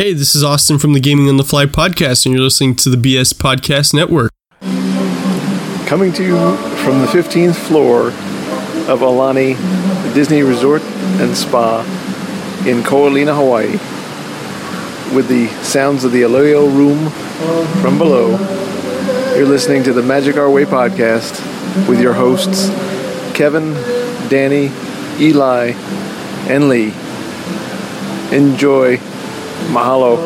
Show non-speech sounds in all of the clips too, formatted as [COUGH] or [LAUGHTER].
Hey, this is Austin from the Gaming on the Fly podcast, and you're listening to the BS Podcast Network. Coming to you from the 15th floor of Aulani Disney Resort and Spa in Ko Olina, Hawaii, with the sounds of the Aloyo room from below. You're listening to the Magic Our Way podcast with your hosts, Kevin, Danny, Eli, and Lee. Enjoy. Mahalo.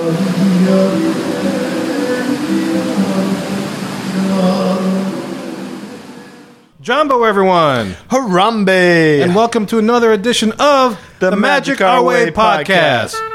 Jumbo, everyone, Harambe! and welcome to another edition of the, Magic Our Way podcast.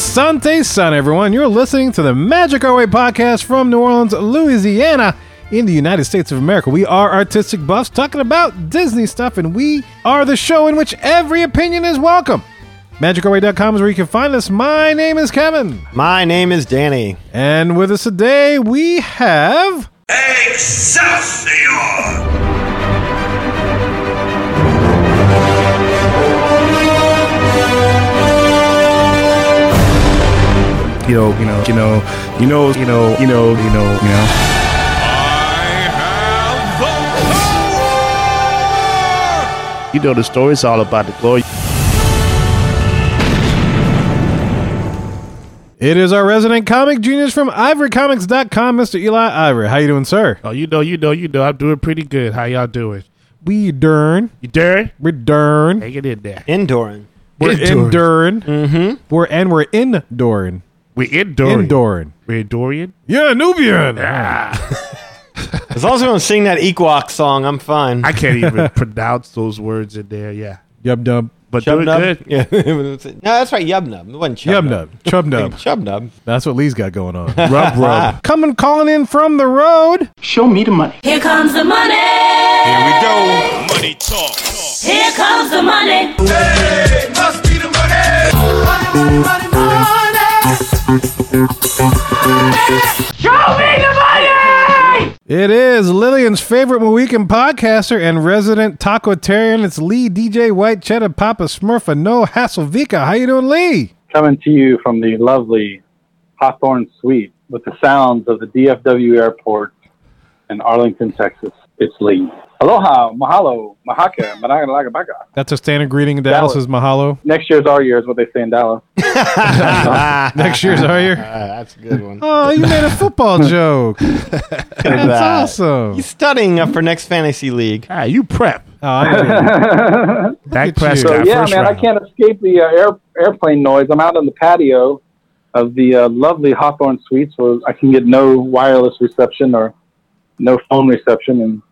Asante Sun, everyone. You're listening to the Magic Our Way podcast from New Orleans, Louisiana, in the United States of America. We are artistic buffs talking about Disney stuff, and we are the show in which every opinion is welcome. MagicOurWay.com is where you can find us. My name is Kevin, My name is Danny. and with us today we have. Excelsior! You know, you know, you know, you know, you know, you know, you know, you know. You know the story's all about the glory. It is our resident comic genius from ivorycomics.com, Mr. Eli Ivory. How you doing, sir? Oh, you know, you know, you know. I'm doing pretty good. How y'all doing? We dern. You dare? We're dern. Hang it in there. Indoran. We're Enduring. enduring. Mm-hmm. We're and we're enduring. We enduring. Enduring. We're enduring. Yeah, Nubian. Ah. [LAUGHS] As long as we don't sing that Ewok song, I'm fine. I can't even [LAUGHS] pronounce those words in there. Yeah, Yub dub. but doing good. Yeah. [LAUGHS] no, that's right. Yub nub. It wasn't chub Yub nub. Chub nub. Chub nub. That's what Lee's got going on. Rub rub. Coming calling in from the road. Show me the money. Here comes the money. Here we go. Money talk. Here comes the money. Hey, must be the money. It is Lillian's favorite Mohican podcaster and resident tacotarian. It's Lee DJ White Cheddar Papa Smurfa No Hasselvika. How you doing, Lee? coming to you from the lovely Hawthorne Suite with the sounds of the DFW airport in Arlington, Texas. It's Lee. Aloha, mahalo, mahaka, managalagabaka. That's a standard greeting in Dallas. Dallas. Is mahalo. Next year's our year is what they say in Dallas. [LAUGHS] Next year's our year. [LAUGHS] that's a good one. Oh, you made a football [LAUGHS] joke. That's that. awesome. He's studying up for next fantasy league. Ah, you prep. Oh, I know. Dak Prescott. you. So yeah, first man, I can't escape the uh, air, airplane noise. I'm out on the patio of the uh, lovely Hawthorne Suites where I can get no wireless reception or no phone reception, and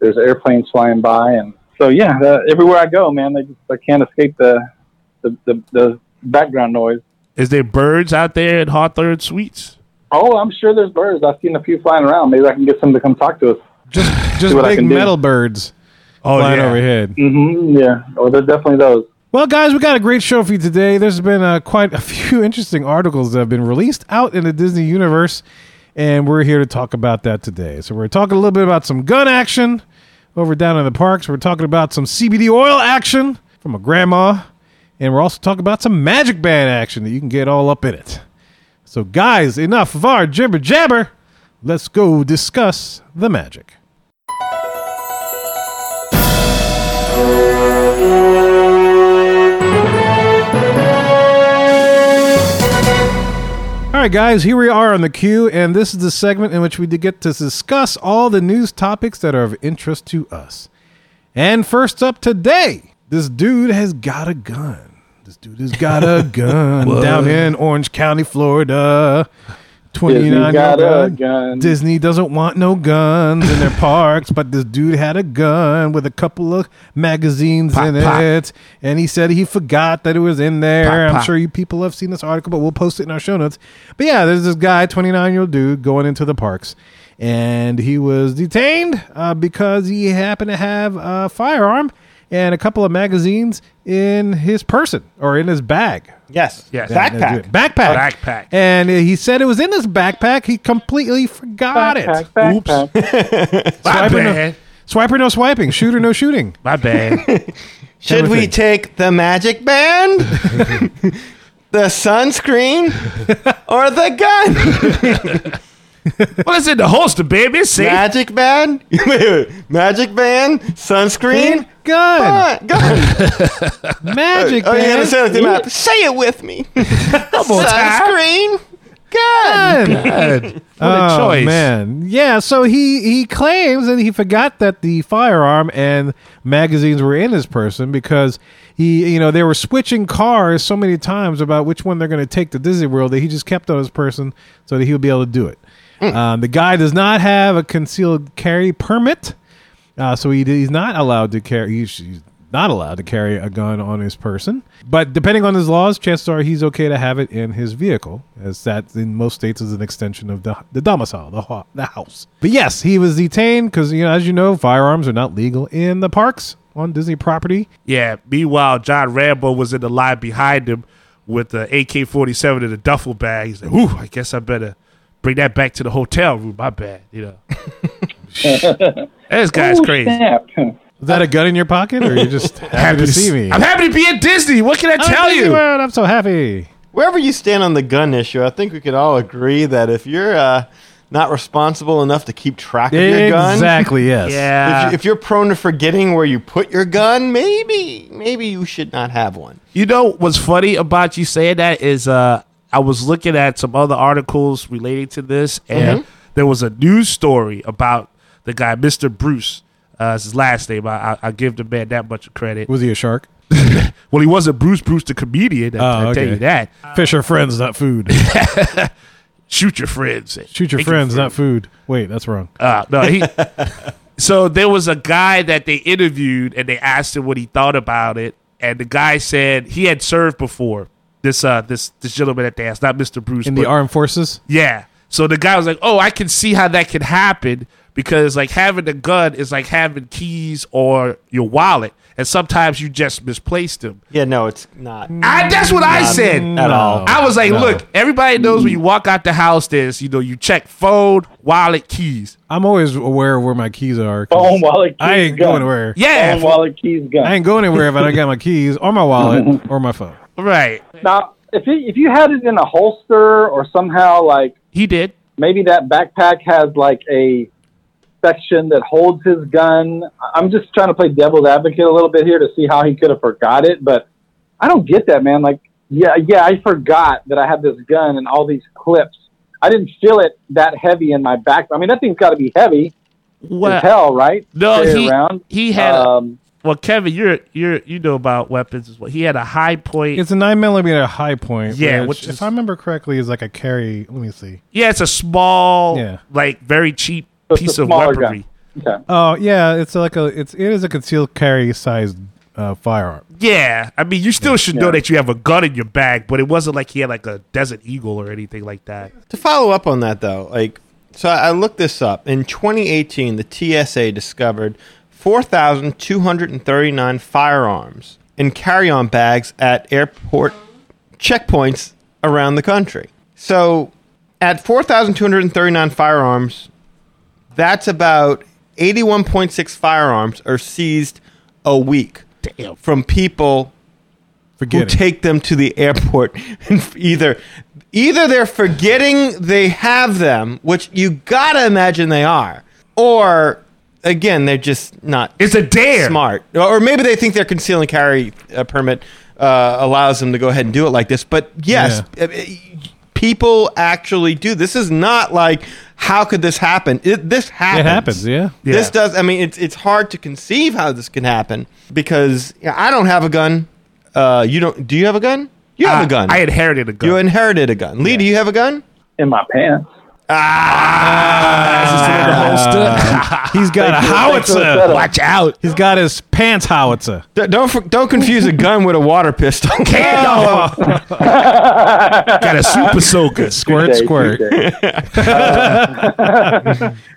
there's airplanes flying by, and so yeah, uh, everywhere I go, man, I just I can't escape the the, the, the background noise. Is there birds out there in Hawthorne Suites? Oh, I'm sure there's birds. I've seen a few flying around. Maybe I can get some to come talk to us. just [LAUGHS] just big can do. metal birds Oh flying yeah. overhead. hmm Yeah, oh, there's definitely those. Well, guys, we got a great show for you today. There's been uh, quite a [LAUGHS] few interesting articles that have been released out in the Disney universe, and we're here to talk about that today. So we're talking a little bit about some gun action over down in the parks. We're talking about some CBD oil action from a grandma, and we're also talking about some Magic Band action that you can get all up in it. So, guys, enough of our jibber jabber. Let's go discuss the magic. Right, guys, here we are on the queue, and this is the segment in which we get to discuss all the news topics that are of interest to us. And first up today, this dude has got a gun. This dude has got a [LAUGHS] gun down in Orange County, Florida. 29 Disney year got a gun. gun. Disney doesn't want no guns in their [LAUGHS] parks, but this dude had a gun with a couple of magazines Pop, in pop. it, and he said he forgot that it was in there. Pop, I'm sure you people have seen this article, but we'll post it in our show notes. But yeah, there's this guy, 29 year old dude, going into the parks, and he was detained uh, because he happened to have a firearm. And a couple of magazines in his person or in his bag. Yes. Yes. Backpack. Backpack. Backpack. And he said it was in his backpack. He completely forgot it. Backpack, backpack. [LAUGHS] [LAUGHS] My Swiping bad. Swiper, no swiping. Shooter, no shooting. My bad. [LAUGHS] Should we thing. take the magic band, the sunscreen, or the gun? Well, it's in the holster, baby. It's safe. Magic band, [LAUGHS] magic band, sunscreen, Gun. gun. gun. [LAUGHS] Magic Oh, you gotta band. say it like the map. Say it with me. [LAUGHS] Sunscreen, gun. Gun. What a oh, choice. man. Yeah, so he he claims that he forgot that the firearm and magazines were in his person because he you know they were switching cars so many times about which one they're going to take to Disney World that he just kept on his person so that he would be able to do it. Um, the guy does not have a concealed carry permit, uh, so he, he's not allowed to carry. He's, he's not allowed to carry a gun on his person. But depending on his laws, chances are he's okay to have it in his vehicle, as that in most states is an extension of the the domicile, the ho- the house. But yes, he was detained because you know, as you know, firearms are not legal in the parks on Disney property. Yeah. Meanwhile, John Rambo was in the line behind him with the AK 47 in a duffel bag. He's like, Ooh, I guess I better bring that back to the hotel room. My bad. You know. [LAUGHS] this guy's Oh, crazy. snap. Is that a gun in your pocket, or are you just [LAUGHS] happy to see me? I'm happy to be at Disney. What can I I'm tell you? World, I'm so happy. Wherever you stand on the gun issue, I think we could all agree that if you're uh, not responsible enough to keep track of your gun, Exactly. [LAUGHS] Yes. Yeah. if, you, if you're prone to forgetting where you put your gun, maybe maybe you should not have one. You know what's funny about you saying that is uh I was looking at some other articles relating to this and Mm-hmm. there was a news story about the guy Mr. Bruce. Uh, is his last name. I, I, I give the man that much credit. Was he a shark? [LAUGHS] Well, he wasn't Bruce Bruce the comedian. I, Oh, I tell you that. Fish are friends, not food. [LAUGHS] Shoot your friends. Shoot your Make friends, it not food. Wait, that's wrong. Uh, no, he. [LAUGHS] so there was a guy that they interviewed, and they asked him what he thought about it, and the guy said he had served before. This uh, this this gentleman that they asked, not Mister Bruce, In but the armed forces. yeah. So the guy was like, "Oh, I can see how that could happen because like having a gun is like having keys or your wallet, and sometimes you just misplaced them." Yeah, no, it's not I, that's what I said. at all. I was like, No. "Look, everybody knows when you walk out the house, there's you know you check phone, wallet, keys. I'm always aware of where my keys are. Phone, wallet, keys, I ain't gun. going anywhere. Yeah, Phone, wallet, keys, gun. I ain't going anywhere if I don't got my keys or my wallet [LAUGHS] or my phone. Right. Now, if you, if you had it in a holster or somehow like He did. maybe that backpack has like a section that holds his gun. I'm just trying to play devil's advocate a little bit here to see how he could have forgot it, but I don't get that, man. Like, yeah, yeah, I forgot that I had this gun and all these clips. I didn't feel it that heavy in my back. I mean, that thing's got to be heavy Well, hell, right? no, he around. he had. a- Um, well, Kevin, you're you're you know about weapons as well. He had a high point. It's a nine millimeter high point. Yeah, which, which if I remember correctly, is like a carry. Let me see. yeah, it's a small, Yeah. like very cheap it's piece of weaponry. gun. okay. Oh yeah, it's like a it's it is a concealed carry sized uh, firearm. Yeah, I mean, you still should know Yeah. that you have a gun in your bag, but it wasn't like he had like a Desert Eagle or anything like that. To follow up on that, though, like, so I I looked this up. In 2018, the TSA discovered 4,239 firearms in carry on bags at airport checkpoints around the country. So, at 4,239 firearms, that's about 81.6 firearms are seized a week Damn. from people who take them to the airport [LAUGHS] and either either they're forgetting they have them, which you gotta imagine they are, or again they're just not It's a dare. smart, or maybe they think their conceal and carry uh, permit uh, allows them to go ahead and do it like this. But yes, uh, uh, people actually do. This is not like how could this happen? It, this happens. It happens. Yeah. This Yeah. does. I mean, it's it's hard to conceive how this can happen because you know, I don't have a gun. Uh, you don't? Do you have a gun? You have Uh, a gun. I inherited a gun. you inherited a gun. Lee, do you have a gun? In my pants. Ah. [LAUGHS] He's got a Thanks for the howitzer. Watch out. He's got his pants howitzer. D- don't for- don't confuse a gun with a water pistol. [LAUGHS] [LAUGHS] Got a super soaker. Squirt, Touche, squirt. touche.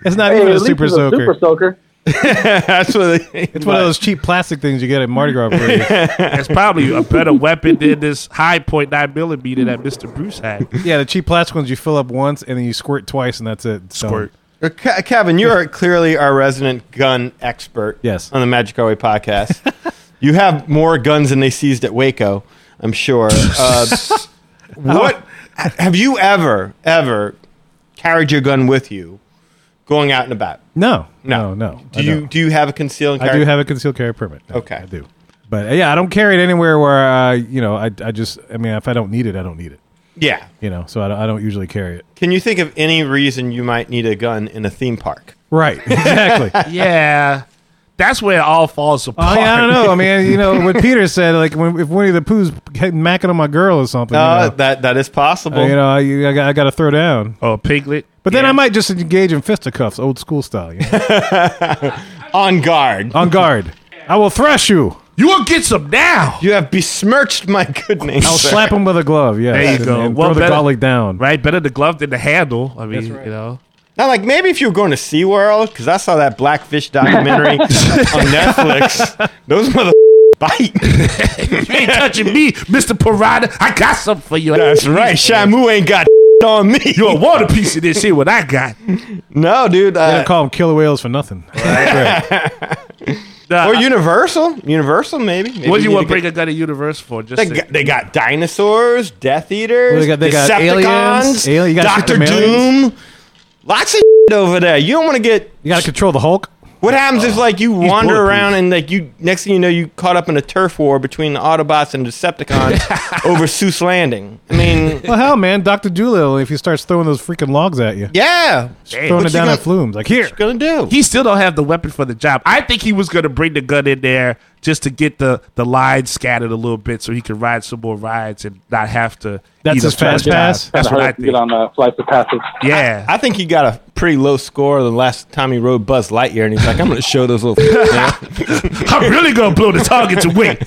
It's not Hey, even at a super soaker. super soaker. [LAUGHS] That's what they, It's one of those cheap plastic things you get at Mardi Gras parades. [LAUGHS] It's probably a better weapon than this high point nine millimeter that Mister Bruce had. yeah, the cheap plastic ones you fill up once and then you squirt twice and that's it. It's done. Squirt. Uh, Ke- Kevin, you are clearly our resident gun expert. Yes. On the Magic Our Way podcast. [LAUGHS] you have more guns than they seized at Waco, I'm sure. Uh, what have you ever, ever carried your gun with you going out and about? No, No. no, no. Do I you don't. do you have a concealed Carry? I do have a concealed carry permit. No, Okay. I do. But uh, yeah, I don't carry it anywhere where uh, you know I, I just I mean if I don't need it I don't need it Yeah. you know so I don't, I don't usually carry it. Can you think of any reason you might need a gun in a theme park? Right, [LAUGHS] exactly. [LAUGHS] Yeah, that's where it all falls Oh, apart. yeah, I don't know. I mean, you know what [LAUGHS] Peter said, like when if Winnie the Pooh's macking on my girl or something, you Uh, know, that that is possible. uh, you know, I, I, got, I got to throw down. Oh, piglet. But then Yeah. I might just engage in fisticuffs, old school style, you know? [LAUGHS] On guard. on guard. I will thrash you. You will get some now, You have besmirched my good name. I'll sir. slap him with a glove. Yeah, There you and, go. and Well, throw the better- gauntlet down. right? Better the glove than the handle. I mean, you know. Now, like maybe if you were going to SeaWorld, because I saw that Blackfish documentary [LAUGHS] on Netflix. Those mother [LAUGHS] bite. You ain't touching me, Mister Piranha. I got something for you. That's right. [LAUGHS] Shamu ain't got on me. You don't want a piece of this here? What I got? No, dude. They Uh, don't call them killer whales for nothing. Nah, or Universal. Universal, maybe. maybe what do you want to get- bring a gun to Universe for? Just They got, they got dinosaurs, Death Eaters, Well, they got- they got aliens, Decepticons, alien- gotta Doctor aliens. Doom. Lots of over there. You don't want to get. You got to control the Hulk. What happens if like you wander bulletproof. around and like you next thing you know you caught up in a turf war between the Autobots and Decepticons [LAUGHS] over Seuss Landing? I mean, Well, hell, man, Doctor Doolittle. If he starts throwing those freaking logs at you, yeah. throwing What it you down gonna- at flumes, like here. What you gonna do? he still don't have the weapon for the job. I think he was going to bring the gun in there just to get the the lines scattered a little bit, so he could ride some more rides and not have to. That's his fast job. pass? That's Kinda what I hard think. get on uh, flights of passage. Yeah, I think he got a pretty low score the last time he rode Buzz Lightyear, and he's like, "I'm gonna show those little." [LAUGHS] I'm really going to blow the targets away.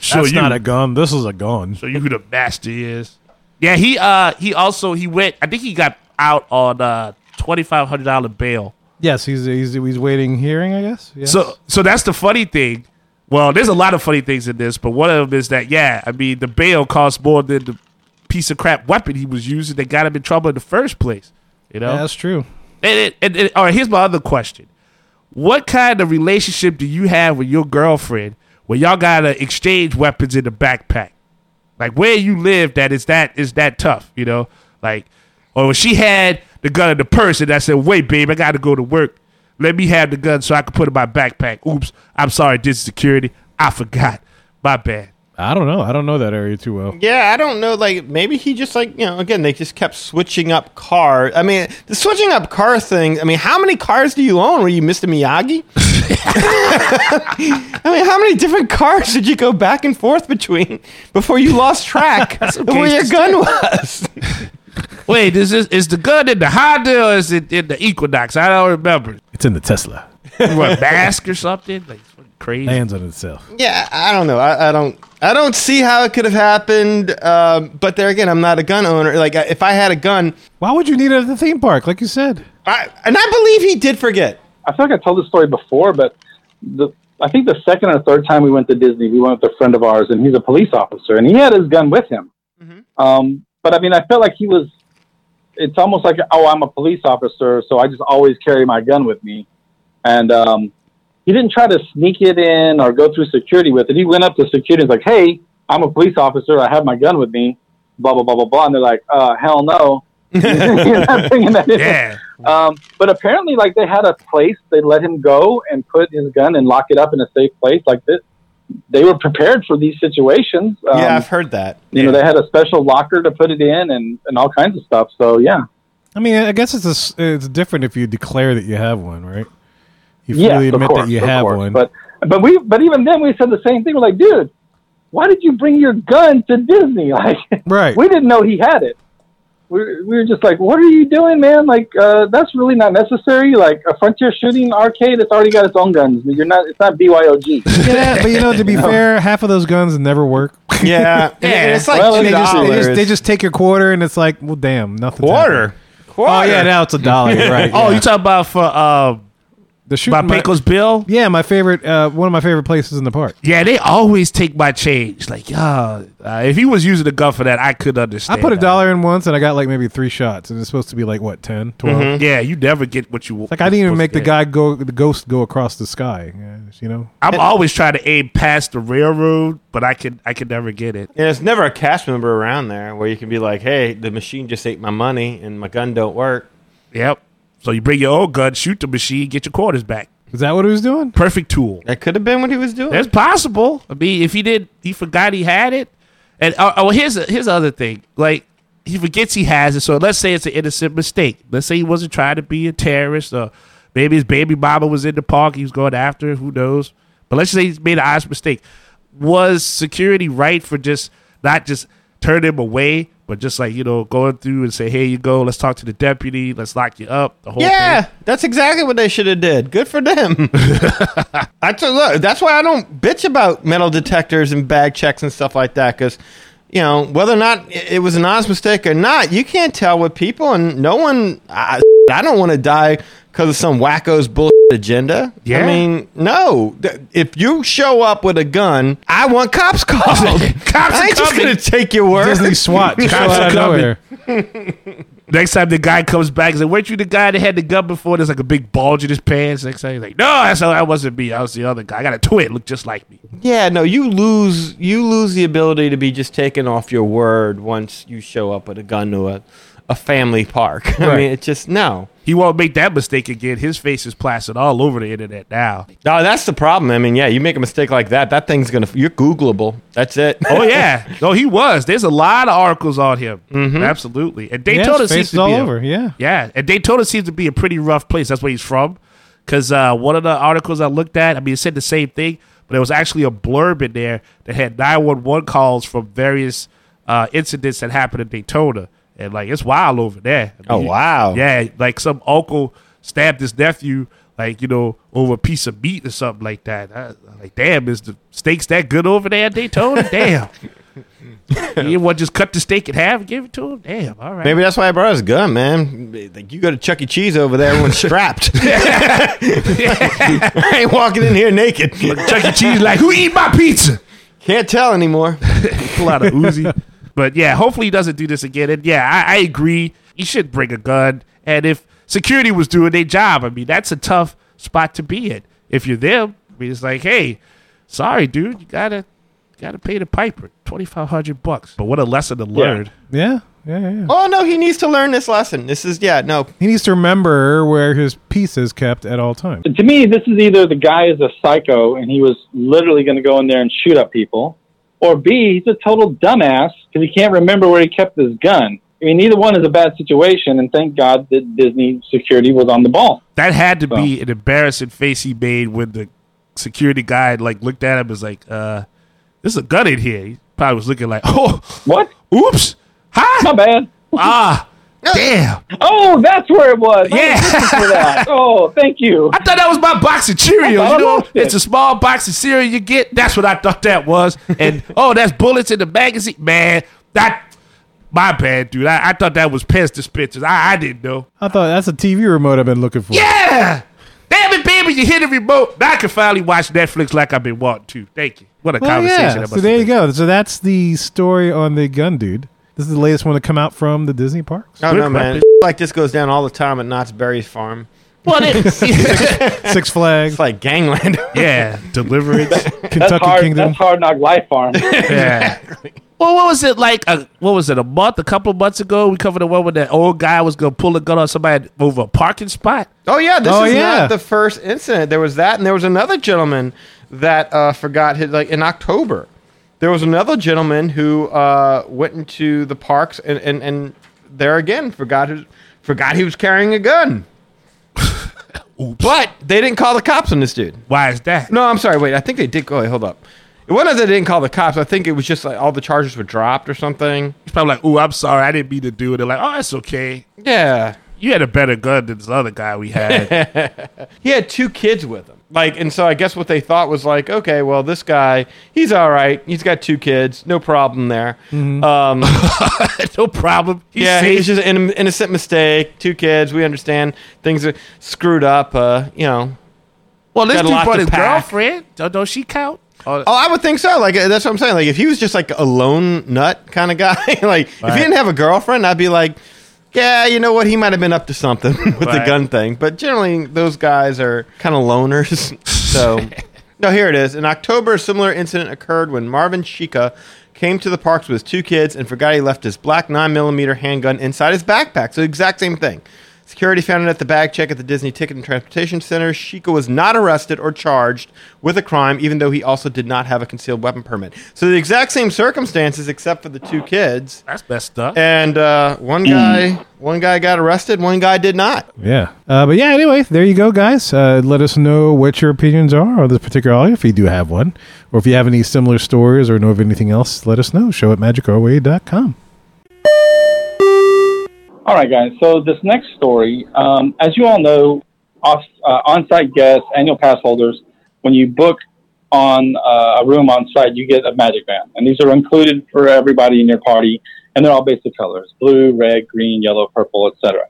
Show That's you. not a gun. This is a gun. show you who the master is. Yeah, he uh he also he went. I think he got out on uh twenty five hundred dollar bail. Yes, he's he's he's waiting hearing. I guess. Yes. So so that's the funny thing. Well, there's a lot of funny things in this, but one of them is that yeah, I mean the bail costs more than the piece of crap weapon he was using that got him in trouble in the first place. You know. yeah, that's true. And, it- and, and- all right, here's my other question: What kind of relationship do you have with your girlfriend where y'all gotta exchange weapons in the backpack? Like where you live, that is that is that tough, you know? Like, or if she had the gun in the purse and I said, "Wait, babe, I gotta go to work. Let me have the gun so I can put it in my backpack." Oops, I'm sorry, this is security. I forgot. My bad. I don't know. I don't know that area too well. yeah, I don't know. Like maybe he just like you know again they just kept switching up cars. I mean the switching up car thing. I mean how many cars do you own? Were you Mr. Miyagi? [LAUGHS] I mean how many different cars did you go back and forth between before you lost track [LAUGHS] of where your gun was? [LAUGHS] Wait, is this is the gun in the Honda or is it in the Equinox? I don't remember. It's in the Tesla. [LAUGHS] What mask or something? Like crazy. Lands on itself. Yeah, I don't know. I, I don't. I don't see how it could have happened. Um, but there again, I'm not a gun owner. Like, if I had a gun, Why would you need it at the theme park, like you said? I, and I believe he did forget. I feel like I told this story before, but the I think the second or third time we went to Disney, we went with a friend of ours, and he's a police officer, and he had his gun with him. Um, but I mean, I felt like he was. It's almost like, oh, I'm a police officer, so I just always carry my gun with me, and um, he didn't try to sneak it in or go through security with it. He went up to security and was like, "Hey, I'm a police officer. I have my gun with me." Blah blah blah blah blah, and they're like, "Uh, hell no." You're not bringing that in. Yeah. Um, but apparently, like they had a place, they let him go and put his gun and lock it up in a safe place like this. They were prepared for these situations. Um, yeah, I've heard that. you know, they had a special locker to put it in and, and all kinds of stuff. So yeah, I mean, I guess it's a it's different if you declare that you have one, right? You yeah, freely of admit course, that you have course. one. But but we but even then we said the same thing. We're like, dude, why did you bring your gun to Disney? [LAUGHS] Like, right. we didn't know he had it. We we were just like, what are you doing, man? Like, uh, that's really not necessary. Like a Frontier Shooting Arcade, it's already got its own guns. You're not. It's not BYOG. [LAUGHS] yeah, but you know, to be [LAUGHS] fair, half of those guns never work. Yeah, [LAUGHS] and- and it's like Well, two they, just, they, dollars. just, they just take your quarter, and it's like, well, damn, nothing. quarter. Quarter. Oh yeah, now it's a dollar. You're right. Oh, yeah. you talk about for um the The shooting by my- Pecos Bill. Yeah, my favorite. Uh, one of my favorite places in the park. Yeah, they always take my change. Like, yeah, uh, if he was using a gun for that, I could understand. I put a that. dollar in once, and I got like maybe three shots, and it's supposed to be like what 10, 12? Mhm. Yeah, you never get what you. Want. Like I didn't even make the guy go, the ghost go across the sky. You know, I'm always trying to aim past the railroad, but I can I can never get it. And there's never a cast member around there where you can be like, "Hey, the machine just ate my money and my gun don't work." Yep. So you bring your own gun, shoot the machine, get your quarters back. is that what he was doing? Perfect tool. That could have been what he was doing. It's possible. I mean, if he did, he forgot he had it. And oh, oh here's a, here's the other thing. Like he forgets he has it. So let's say it's an innocent mistake. Let's say he wasn't trying to be a terrorist, or maybe his baby mama was in the park. He was going after. her, Who knows? But let's say he's made an honest mistake. Was security right for just not just turn him away, but just like you know going through and say, "Here you go. Let's talk to the deputy. Let's lock you up." The whole yeah, thing. that's exactly what they should have did. Good for them. [LAUGHS] that's look. That's why I don't bitch about metal detectors and bag checks and stuff like that. Because you know whether or not it was an honest mistake or not, you can't tell with people, and no one. I, I don't want to die because of some wacko's bullshit agenda. Yeah. I mean, no. If you show up with a gun, I want cops called. [LAUGHS] Cops I are ain't just coming. gonna take your word. Disney SWAT just [LAUGHS] Cops out are of coming. nowhere. [LAUGHS] Next time the guy comes back and like, Weren't you the guy that had the gun before? There's like a big bulge in his pants. Next time he's like, No, that's that wasn't me. I was the other guy. I got a twin, look just like me. Yeah, no, you lose you lose the ability to be just taken off your word once you show up with a gun to a, a family park. [LAUGHS] I mean, it's just no. He won't make that mistake again. His face is plastered all over the internet now. No, that's the problem. I mean, yeah, you make a mistake like that, that thing's gonna you're Googleable. That's it. Oh yeah. [LAUGHS] no, he was. There's a lot of articles on him. Absolutely. And Yeah, Daytona his face seems to all be a- over. Yeah, Yeah, and Daytona seems to be a pretty rough place. That's where he's from. Because uh, one of the articles I looked at, I mean, it said the same thing, but there was actually a blurb in there that had 911 calls from various uh, incidents that happened in Daytona. And, like, it's wild over there. I Oh, wow. Yeah, like some uncle stabbed his nephew, like, you know, over a piece of meat or something like that. I, like, damn, is the steaks that good over there in Daytona? [LAUGHS] damn. you want to just cut the steak in half and give it to him? Damn, all right. Maybe that's why I brought his gun, man. Like you go to Chuck E. Cheese over there, everyone's strapped. [LAUGHS] [LAUGHS] I ain't walking in here naked. Chuck E. Cheese, like, who eat my pizza? Can't tell anymore. pull out a Uzi. But yeah, hopefully he doesn't do this again. And yeah, I, I agree. He should bring a gun. And if security was doing their job, I mean, that's a tough spot to be in. If you're them, I mean, it's like, hey, sorry, dude, you gotta gotta pay the piper twenty five hundred bucks. But what a lesson to learn. yeah, yeah, yeah. yeah. Oh no, he needs to learn this lesson. This is yeah, no. He needs to remember where his piece is kept at all times. To me, this is either the guy is a psycho and he was literally going to go in there and shoot up people, or B, he's a total dumbass because he can't remember where he kept his gun. I mean, neither one is a bad situation, and thank God that Disney security was on the ball. That had to So- be an embarrassing face he made when the security guy like looked at him and was like, uh, there's a gun in here. He probably was looking like, [LAUGHS] oh, What? oops, hi, My bad. ah, damn. Oh, that's where it was. I was Yeah. for that. [LAUGHS] Oh, thank you. I thought that was my box of Cheerios. You know, it. it's a small box of cereal you get. That's what I thought that was. And [LAUGHS] oh, that's bullets in the magazine. Man, that my bad, dude. I, I thought that was pest dispensers. I, I didn't know. I thought that's a TV remote I've been looking for. Yeah. Damn it, baby, you hit the remote. Now I can finally watch Netflix like I've been wanting to. Thank you. What a Well, conversation. yeah. So there you go. So that's the story on the gun dude. This is the latest one to come out from the Disney parks. Oh Good no, man. Like this goes down all the time at Knott's Berry farm. What [LAUGHS] is it, Six Flags, It's like gangland. [LAUGHS] yeah, deliverance. [LAUGHS] Kentucky hard. Kingdom. That's hard knock life farm. Yeah. Well, what was it like? A, what was it? A month, a couple of months ago, we covered the one where that old guy was gonna pull a gun on somebody over a parking spot. Oh yeah, this Oh, is yeah. not the first incident. There was that, and there was another gentleman that uh, forgot his like in October. There was another gentleman who uh, went into the parks and, and, and there again forgot his forgot he was carrying a gun. [LAUGHS] But they didn't call the cops on this dude. Why is that? No, I'm sorry. Wait, I think they did. Go. Wait, hold up. It wasn't that they didn't call the cops. I think it was just like all the charges were dropped or something. He's probably like, "Ooh, I'm sorry, I didn't mean to do it." They're like, "Oh, it's okay. Yeah. You had a better gun than this other guy we had." [LAUGHS] he had two kids with him. Like, and so I guess what they thought was like, okay, well, this guy, he's all right. He's got two kids, no problem there. Um, [LAUGHS] no problem. He's yeah, safe. it's just an innocent mistake. Two kids, we understand things are screwed up. Uh, you know, Well, this Got a dude brought his pack. girlfriend. Don't, don't she count? Oh, I would think so. Like uh, that's what I'm saying. Like if he was just like a lone nut kind of guy, [LAUGHS] like if he didn't have a girlfriend, I'd be like, yeah, you know what? He might have been up to something [LAUGHS] with the gun thing. But generally, those guys are kind of loners. [LAUGHS] so, no, here it is. In October, a similar incident occurred when Marvin Shika came to the parks with his two kids and forgot he left his black 9mm handgun inside his backpack. So, exact same thing. Security found it at the bag check at the Disney Ticket and Transportation Center. Shika was not arrested or charged with a crime, even though he also did not have a concealed weapon permit. So the exact same circumstances, except for the two kids. That's messed up. And uh, one guy, [CLEARS THROAT] one guy got arrested, one guy did not. Yeah. Uh, but yeah, anyway, there you go, guys. Uh, let us know what your opinions are on this particular audio, if you do have one. Or if you have any similar stories or know of anything else, let us know. Show at magicourway.com. All right, guys. So this next story, um, as you all know, off, uh, on-site guests, annual pass holders, when you book on uh, a room on site, you get a magic band, and these are included for everybody in your party, and they're all basic colors: blue, red, green, yellow, purple, etc.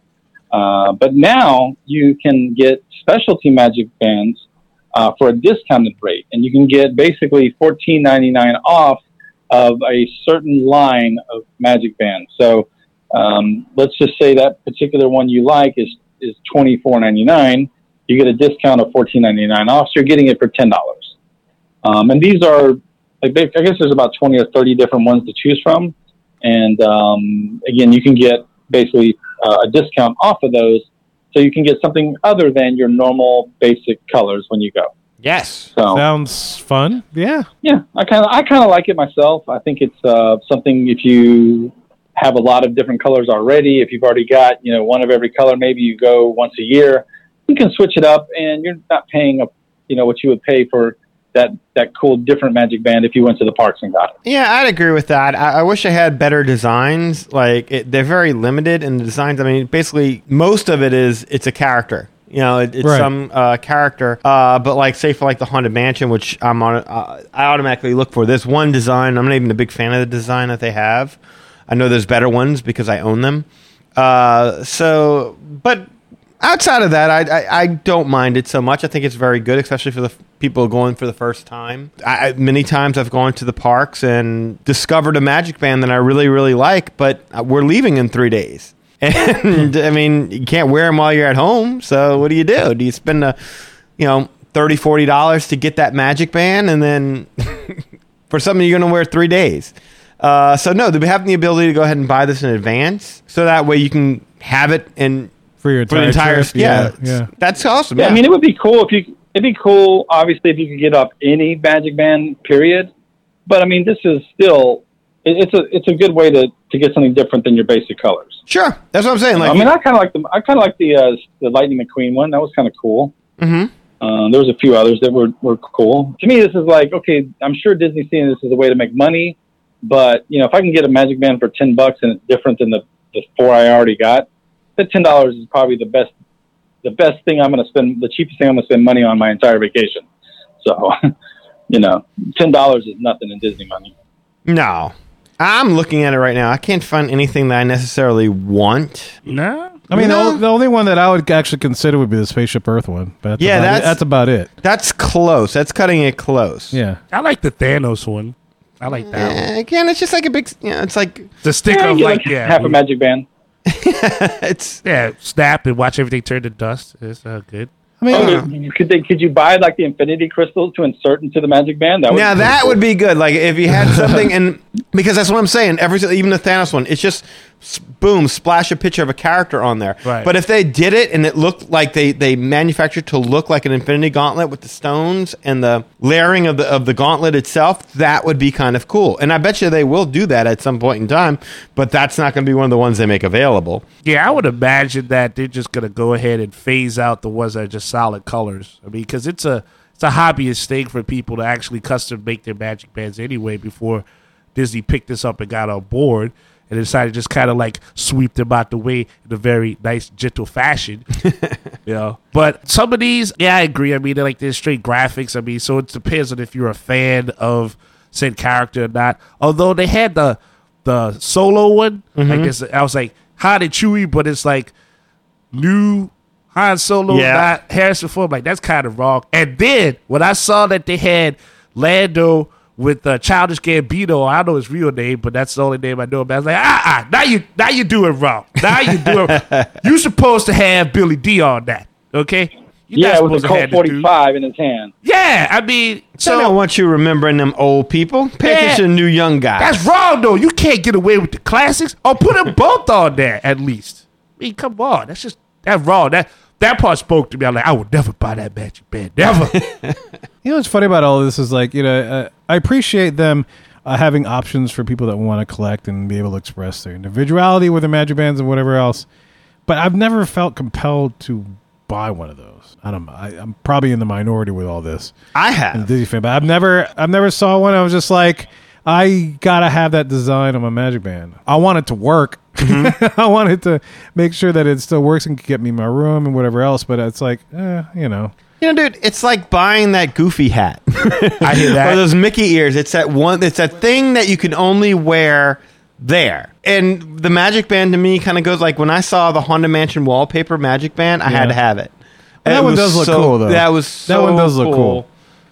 Uh, but now you can get specialty magic bands uh, for a discounted rate, and you can get basically fourteen ninety nine off of a certain line of magic bands. So um, let's just say that particular one you like is is twenty four ninety nine. You get a discount of fourteen ninety nine off, so you're getting it for ten dollars. Um, and these are, like, they- I guess there's about twenty or thirty different ones to choose from. And um, again, you can get basically uh, a discount off of those, so you can get something other than your normal basic colors when you go. Yes. So Sounds fun. Yeah. yeah, I kind of I kind of like it myself. I think it's uh, something if you have a lot of different colors already. If you've already got you know one of every color, maybe you go once a year. You can switch it up, and you're not paying a you know what you would pay for that that cool different magic band if you went to the parks and got it. Yeah, I'd agree with that. I, I wish I had better designs. Like it, they're very limited in the designs. I mean, basically, most of it is it's a character. You know, it, it's Right. some uh, character. Uh, but like, say for like the haunted mansion, which I'm on, uh, I automatically look for. this one design. I'm not even a big fan of the design that they have. I know there's better ones because I own them. Uh, so, but outside of that, I, I I don't mind it so much. I think it's very good, especially for the f- people going for the first time. I, I- many times I've gone to the parks and discovered a magic band that I really really like, but uh, we're leaving in three days. [LAUGHS] And I mean, you can't wear them while you're at home. So what do you do? Do you spend a, you know, 30 40 dollars to get that magic band, and then [LAUGHS] for something you're going to wear three days? Uh, so no, they have the ability to go ahead and buy this in advance, so that way you can have it and For your for entire entire trip, yeah, yeah, yeah. that's awesome. Yeah, Yeah, I mean, it would be cool if you. It'd be cool, obviously, if you could get up any magic band. Period. But I mean, this is still. It, it's a it's a good way to to get something different than your basic colors. sure, that's what I'm saying. Like, I mean, I kind of like the I kind of like the uh, the Lightning McQueen one. That was kind of cool. Mhm. Uh, there was a few others that were, were cool. To me, this is like okay. I'm sure Disney's seeing this as a way to make money, but you know, if I can get a magic band for ten bucks and it's different than the, the four I already got, that ten dollars is probably the best the best thing I'm going to spend, the cheapest thing I'm going to spend money on my entire vacation. So, [LAUGHS] you know, ten dollars is nothing in Disney money. no, I'm looking at it right now. I can't find anything that I necessarily want. No. I mean, No. the, the only one that I would actually consider would be the Spaceship Earth one. But that's Yeah, about it. that's- that's about it. That's close. That's cutting it close. Yeah. I like the Thanos one. I like that one. Eh, Again, it's just like a big. You know, it's like The stick Yeah, of like like yeah, half a magic band. [LAUGHS] it's. yeah, snap and watch everything turn to dust. It's uh, good. I mean, Oh, could they? Could you buy like the infinity crystals to insert into the magic band? That would Now that cool. would be good. Like if you had [LAUGHS] [LAUGHS] something, and because that's what I'm saying. Every even the Thanos one, it's just s- boom, splash a picture of a character on there. Right. But if they did it and it looked like they they manufactured to look like an Infinity Gauntlet with the stones and the layering of the of the gauntlet itself, that would be kind of cool. And I bet you they will do that at some point in time. But that's not going to be one of the ones they make available. Yeah, I would imagine that they're just gonna go ahead and phase out the ones that are just solid colors. I mean, because it's a it's a hobbyist thing for people to actually custom make their magic bands anyway. Before Disney picked this up and got on board, and decided to just kind of like sweep them out the way in a very nice, gentle fashion. [LAUGHS] you know, but some of these, yeah, I agree. I mean, they're like they're straight graphics. I mean, so it depends on if you're a fan of said character or not. Although they had the the solo one, like mm-hmm. this, I was like hot and chewy, but it's like new Han Solo, Yeah. not Harrison Ford. Like that's kind of wrong. And then when I saw that they had Lando with uh, Childish Gambino, I don't know his real name, but that's the only name I know about. I was like, ah, ah, now you now you do it wrong. Now you do it. [LAUGHS] you supposed to have Billy Dee on that, okay? You're yeah, not with a Colt have the dude. 45 in his hand. Yeah, I mean, So I don't want you remembering them old people. Pay Yeah. attention to new young guys. that's wrong though. You can't get away with the classics. Or put them both on there at least. I mean, come on, that's just that's wrong. That that part spoke to me. I'm like, I would never buy that magic band, never. [LAUGHS] You know what's funny about all this is like you know uh, I appreciate them uh, having options for people that want to collect and be able to express their individuality with their magic bands and whatever else. But I've never felt compelled to buy one of those. I don't. I, I'm probably in the minority with all this. I I'm a have. Disney fan, but I've never I've never saw one. I was just like, I gotta have that design on my magic band. I want it to work. [LAUGHS] I want it to make sure that it still works and can get me my room and whatever else. But it's like, eh, you know, You know, dude, it's like buying that goofy hat. I hear [LAUGHS] that. or those Mickey ears. It's that one. It's that thing that you can only wear there. And the Magic Band to me kind of goes like when I saw the Haunted Mansion wallpaper Magic Band, I had to have it. That It one does look so- cool, though. That was That one does look cool.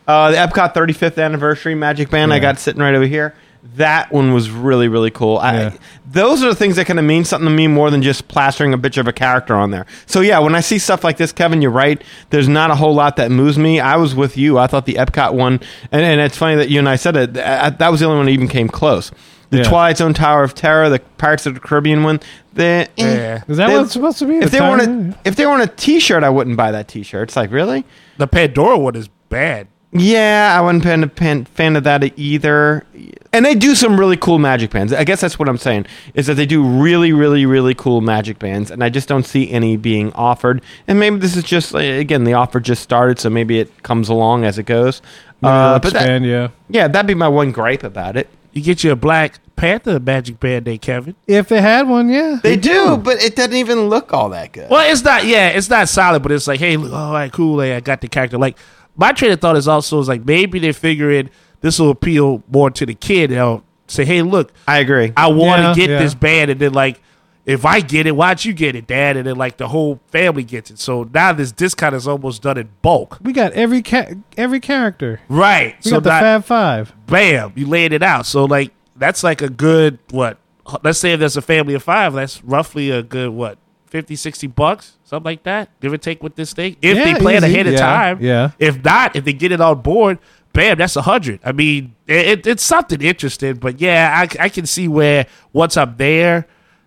Uh, the Epcot 35th anniversary Magic Band I got sitting right over here. That one was really really cool. I, those are the things that kind of mean something to me more than just plastering a bitch of a character on there. So yeah, when I see stuff like this, Kevin, you're right. There's not a whole lot that moves me. I was with you. I thought the Epcot one, and, and it's funny that you and I said it. uh, That was the only one that even came close. The Yeah. Twilight Zone Tower of Terror, the Pirates of the Caribbean one. The eh. Yeah. is that They- what it's supposed to be? if The they were time? a if they were on a T-shirt, I wouldn't buy that T-shirt. It's like really. the Pandora one is bad. Yeah, I wasn't fan, fan, fan of that either. And they do some really cool magic bands. I guess that's what I'm saying is that they do really, really, really cool magic bands, and I just don't see any being offered. And maybe this is just again the offer just started, so maybe it comes along as it goes. Uh, they'll but that, expand, yeah. yeah, that'd be my one gripe about it. You get you a Black Panther magic band, day, Kevin. If they had one, yeah, They do, but it doesn't even look all that good. Well, it's not. Yeah, it's not solid, but it's like, hey, look, all right, cool. Hey, I got the character. Like my train of thought is also is like maybe they're figuring this will appeal more to the kid. They'll say, hey, look, I agree. I want to Yeah, get yeah. this band, and then like, if I get it, why'd you get it, Dad? And then like the whole family gets it. So now this discount is almost done in bulk, we got every ca- every character. right? We so got the not- Fab Five. bam, you laid it out. So like that's like a good what? Let's say if there's a family of five, that's roughly a good what? 50, 60 bucks, something like that, give or take with this thing. If Yeah, they plan easy. ahead of Yeah, time, yeah. If not, if they get it on board, bam, that's a hundred. I mean, it, it- it's something interesting, but yeah, I, I can see where once I'm there,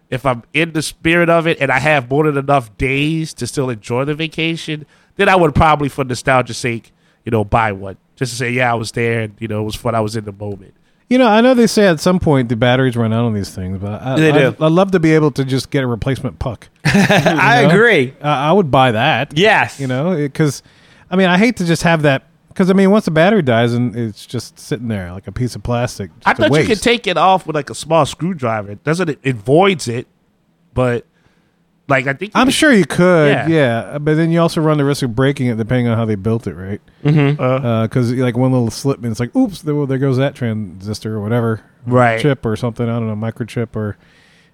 if I'm in the spirit of it and I have more than enough days to still enjoy the vacation, then I would probably, for nostalgia's sake, you know, buy one just to say, yeah, I was there and you know it was fun. I was in the moment. You know, I know they say at some point the batteries run out on these things, but I, They do. I'd, I'd love to be able to just get a replacement puck. [LAUGHS] I know? agree. I I would buy that. Yes. You know, because I mean, I hate to just have that. Because I mean, once the battery dies and it's just sitting there like a piece of plastic. I just a thought you waste. could take it off with like a small screwdriver. It doesn't it, it voids it, but like I think you I'm could- sure you could, Yeah. yeah. But then you also run the risk of breaking it depending on how they built it, right? Mm-hmm. uh, uh Because like one little slip, and it's like, oops, there, well, there goes that transistor or whatever, Right. Chip or something. I don't know, microchip or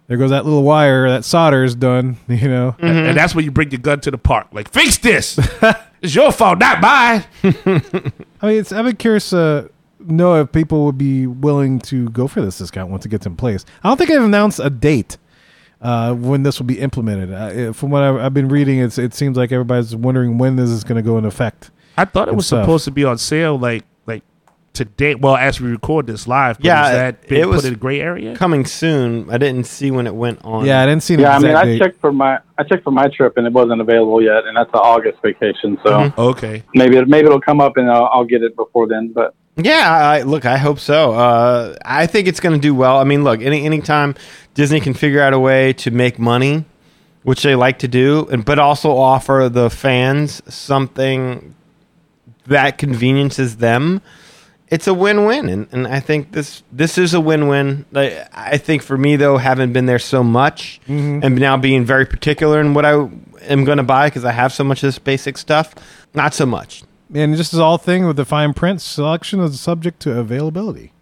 there goes that little wire. That solder is done. [LAUGHS] You know, and, and mm-hmm. that's when you bring your gun to the park. Like fix this. [LAUGHS] it's your fault, not mine. [LAUGHS] I mean, it's, I've been curious to know if people would be willing to go for this discount once it gets in place. I don't think they've announced a date uh, when this will be implemented. Uh, from what I've, I've been reading, it's, it seems like everybody's wondering when this is going to go into effect. I thought it was stuff. supposed to be on sale like like today. Well, as we record this live, but Yeah, is that been it was put in a gray area? Coming soon. I didn't see when it went on. Yeah, I didn't see. An Yeah, I mean, exact I date. checked for my I checked for my trip and it wasn't available yet, and that's an August vacation. So Mm-hmm. Okay, maybe it, maybe it'll come up and I'll, I'll get it before then. But Yeah, I, look, I hope so. Uh, I think it's going to do well. I mean, look, any anytime Disney can figure out a way to make money, which they like to do, and but also offer the fans something that conveniences them, it's a win-win. And, and I think this this is a win-win. Like, I think for me though, having been there so much and now being very particular in what I am going to buy because I have so much of this basic stuff, not so much. And just as all thing with the fine print, selection is subject to availability.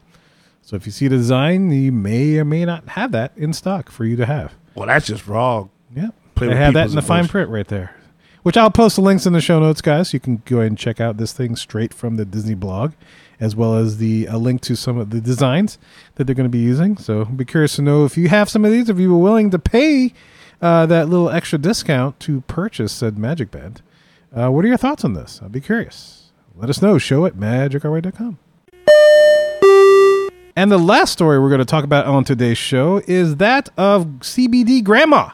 So if you see a design, you may or may not have that in stock for you to have. well that's just wrong. Yeah, Play they have that in the fine print right there. which I'll post the links in the show notes, guys. You can go ahead and check out this thing straight from the Disney blog, as well as the a link to some of the designs that they're going to be using. So be curious to know if you have some of these, if you were willing to pay uh, that little extra discount to purchase said Magic Band. Uh, what are your thoughts on this? I'd be curious. Let us know. Show at magicourway.com. And the last story we're going to talk about on today's show is that of CBD Grandma.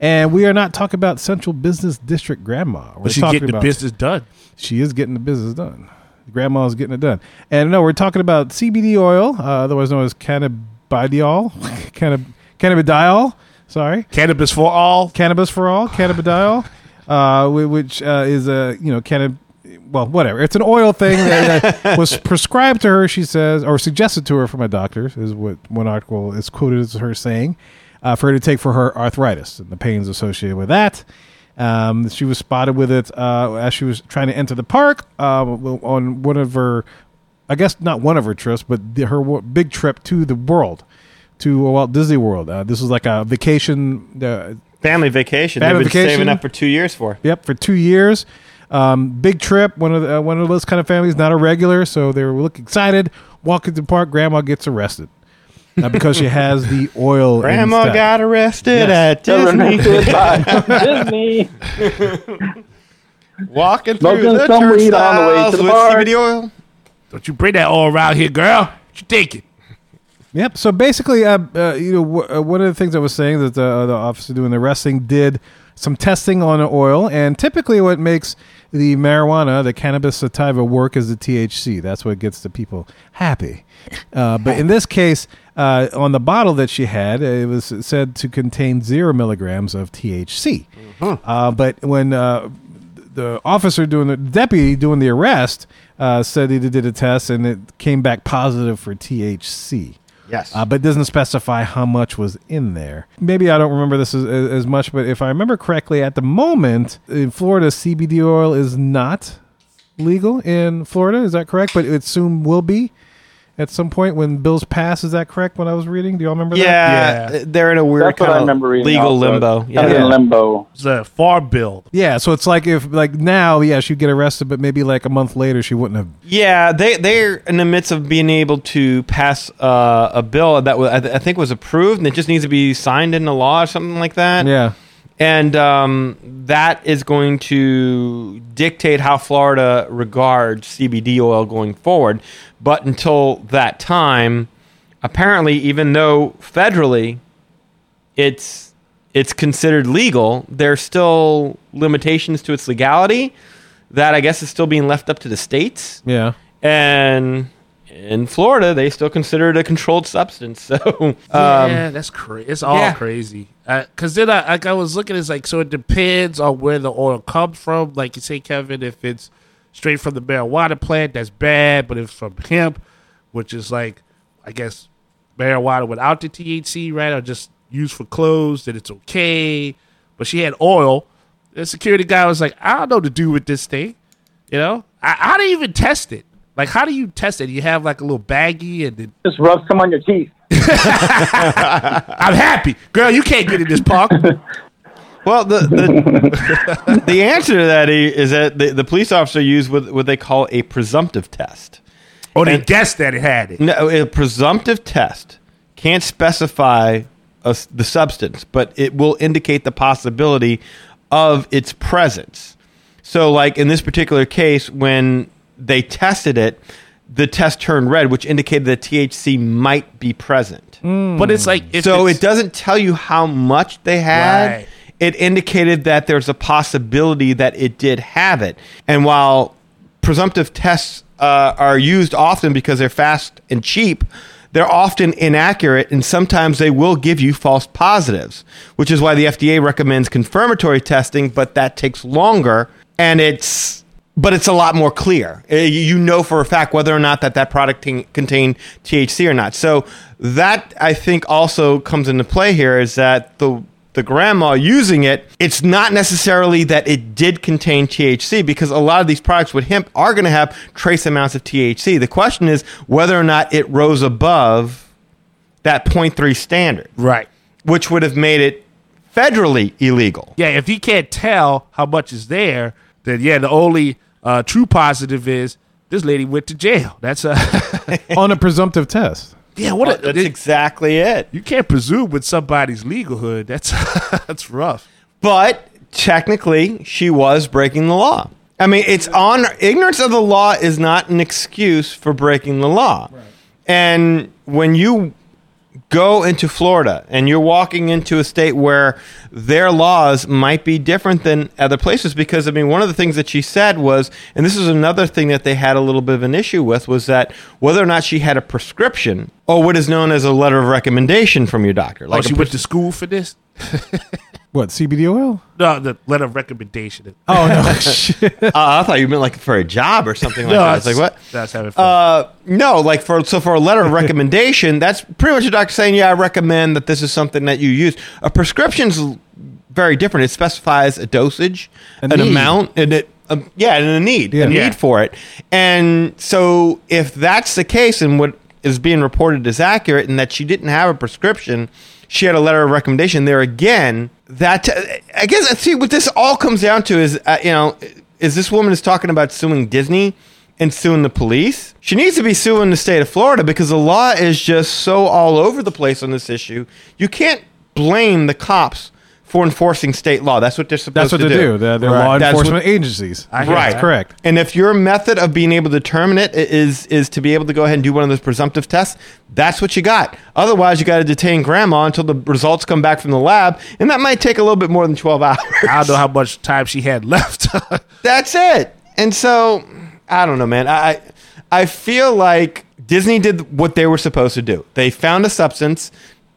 And we are not talking about Central Business District Grandma. We're But she's talking getting the business done. She is getting the business done. Grandma's getting it done. And no, we're talking about CBD oil, uh, otherwise known as cannabidiol. [LAUGHS] Cannab- cannabidiol. Sorry. Cannabis for all. Cannabis for all. Cannabidiol, uh, which uh, is a you know cannab. Well, whatever. It's an oil thing that, that [LAUGHS] was prescribed to her. She says, or suggested to her from a doctor, is what one article is quoted as her saying, uh, for her to take for her arthritis and the pains associated with that. Um, she was spotted with it uh, as she was trying to enter the park uh, on one of her, I guess not one of her trips, but the, her w- big trip to the world, to Walt Disney World. Uh, this was like a vacation. Uh, Family vacation. Family They've been vacation. saving up for two years for. Yep, for two years. Um, big trip. One of the, uh, one of those kind of families, not a regular, so they were looking excited. Walk into the park, grandma gets arrested uh, because she has the oil. Grandma instead. got arrested Yes. at Disney. [LAUGHS] Disney. Walking Smoking through the some weed on the way turnstiles to the with bar. CBD oil. Don't you bring that all around here, girl. What you thinking? Yep. So basically, uh, uh, you know, w- uh, one of the things I was saying that the, uh, the officer doing the arresting did some testing on the oil, and typically, what makes the marijuana, the cannabis sativa, work is the THC. That's what gets the people happy. Uh, but in this case, uh, on the bottle that she had, it was said to contain zero milligrams of THC. Uh, but when uh, the officer doing the deputy doing the arrest uh, said he did a test and it came back positive for THC. Yes. Uh, but doesn't specify how much was in there. Maybe I don't remember this as, as much, but if I remember correctly, at the moment in Florida, CBD oil is not legal in Florida. Is that correct? But it soon will be at some point when bills pass. Is that correct? When I was reading, do y'all remember that? Yeah, they're in a weird I kind of remember legal also. limbo. Kind of Yeah. in limbo. It's a farm bill. Yeah, so it's like if like now, yeah, she'd get arrested, but maybe like a month later she wouldn't have. Yeah, they they're in the midst of being able to pass uh, a bill that was, I, th- I think was approved, and it just needs to be signed into law or something like that. Yeah, and um, that is going to dictate how Florida regards CBD oil going forward. But until that time, apparently, even though federally it's it's considered legal, there's still limitations to its legality that I guess is still being left up to the states. yeah. And in Florida, they still consider it a controlled substance. [LAUGHS] So um, yeah, that's crazy. It's all yeah. crazy. Uh, because then I, like I was looking, it's like so it depends on where the oil comes from. Like you say, Kevin, if it's straight from the marijuana plant, that's bad. But if it's from hemp, which is like, I guess marijuana without the THC, right, or just used for clothes, then it's okay. But she had oil. The security guy was like, I don't know what to do with this thing. You know, I, how do you even test it? Like, how do you test it? You have like a little baggie, and then Just rub some on your teeth. [LAUGHS] I'm happy, girl. You can't get in this park. [LAUGHS] Well, the the, [LAUGHS] the answer to that is that the, the police officer used what, what they call a presumptive test. Or they guessed that it had it. No, a presumptive test can't specify a the substance, but it will indicate the possibility of its presence. So, like in this particular case, when they tested it, the test turned red, which indicated that THC might be present. But it's like if so it's, it doesn't tell you how much they had. Right. It indicated that there's a possibility that it did have it. And while presumptive tests uh, are used often because they're fast and cheap, they're often inaccurate and sometimes they will give you false positives, which is why the FDA recommends confirmatory testing, but that takes longer and it's but it's a lot more clear. Uh, You you know for a fact whether or not that that product t- contained THC or not. So that I think also comes into play here is that the the grandma using it, it's not necessarily that it did contain THC because a lot of these products with hemp are going to have trace amounts of THC. The question is whether or not it rose above that 0.3 standard right. which would have made it federally illegal. Yeah, if you can't tell how much is there, then yeah, the only uh, true positive is this lady went to jail. That's a [LAUGHS] on a presumptive test. yeah. What a, That's exactly it. you can't presume with somebody's legalhood. That's [LAUGHS] that's rough. But technically, she was breaking the law. I mean, it's on ignorance of the law is not an excuse for breaking the law. And when you go into Florida and you're walking into a state where their laws might be different than other places because I mean one of the things that she said was and this is another thing that they had a little bit of an issue with was that whether or not she had a prescription or what is known as a letter of recommendation from your doctor Like oh, she pres- went to school for this. [LAUGHS] What CBD oil? No, the letter of recommendation. Oh no, [LAUGHS] shit. Uh, I thought you meant like for a job or something like that. I was like what? That's having fun. Uh, no, like for so for a letter of recommendation, that's pretty much a doctor saying, yeah, I recommend that this is something that you use. A prescription's l- very different. It specifies a dosage, A an need. amount, and it. Um, yeah, and a need, Yeah. a need Yeah. for it. And so, if that's the case, and what is being reported is accurate, and that she didn't have a prescription, she had a letter of recommendation. There again, that I guess see what this all comes down to is, uh, you know, is this woman is talking about suing Disney and suing the police. She needs to be suing the state of Florida because the law is just so all over the place on this issue. You can't blame the cops for enforcing state law. That's what they're supposed That's what to they do. They're, they're law That's what- enforcement agencies. I hear right. That's correct. And if your method of being able to determine it is is to be able to go ahead and do one of those presumptive tests, that's what you got. Otherwise, you got to detain grandma until the results come back from the lab, and that might take a little bit more than 12 [LAUGHS] hours. I don't know how much time she had left. [LAUGHS] That's it. And so, I don't know, man. I I feel like Disney did what they were supposed to do. They found a substance.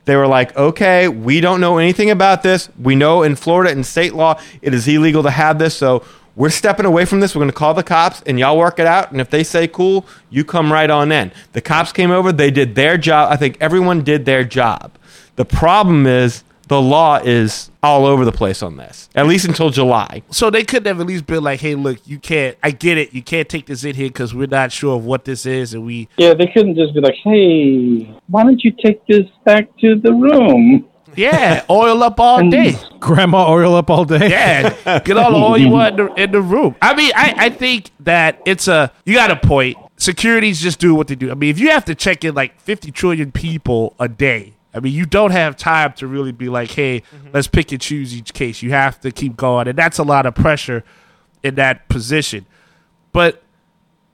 They were like, okay, we don't know anything about this. We know in Florida in state law it is illegal to have this, so we're stepping away from this. We're going to call the cops and y'all work it out. And if they say cool, you come right on in. The cops came over. They did their job. I think everyone did their job. The problem is the law is all over the place on this, at least until July. so they couldn't have at least been like, "Hey, look, you can't. I get it. You can't take this in here because we're not sure of what this is, and we Yeah, they couldn't just be like, "Hey, why don't you take this back to the room?" yeah oil up all day." Grandma oil up all day. Yeah, get all the oil you want in the, in the room. I mean, I, I think that it's a you got a point. Securities just do what they do. I mean, if you have to check in like fifty trillion people a day, I mean, you don't have time to really be like, hey, mm-hmm. let's pick and choose each case. You have to keep going, and that's a lot of pressure in that position. But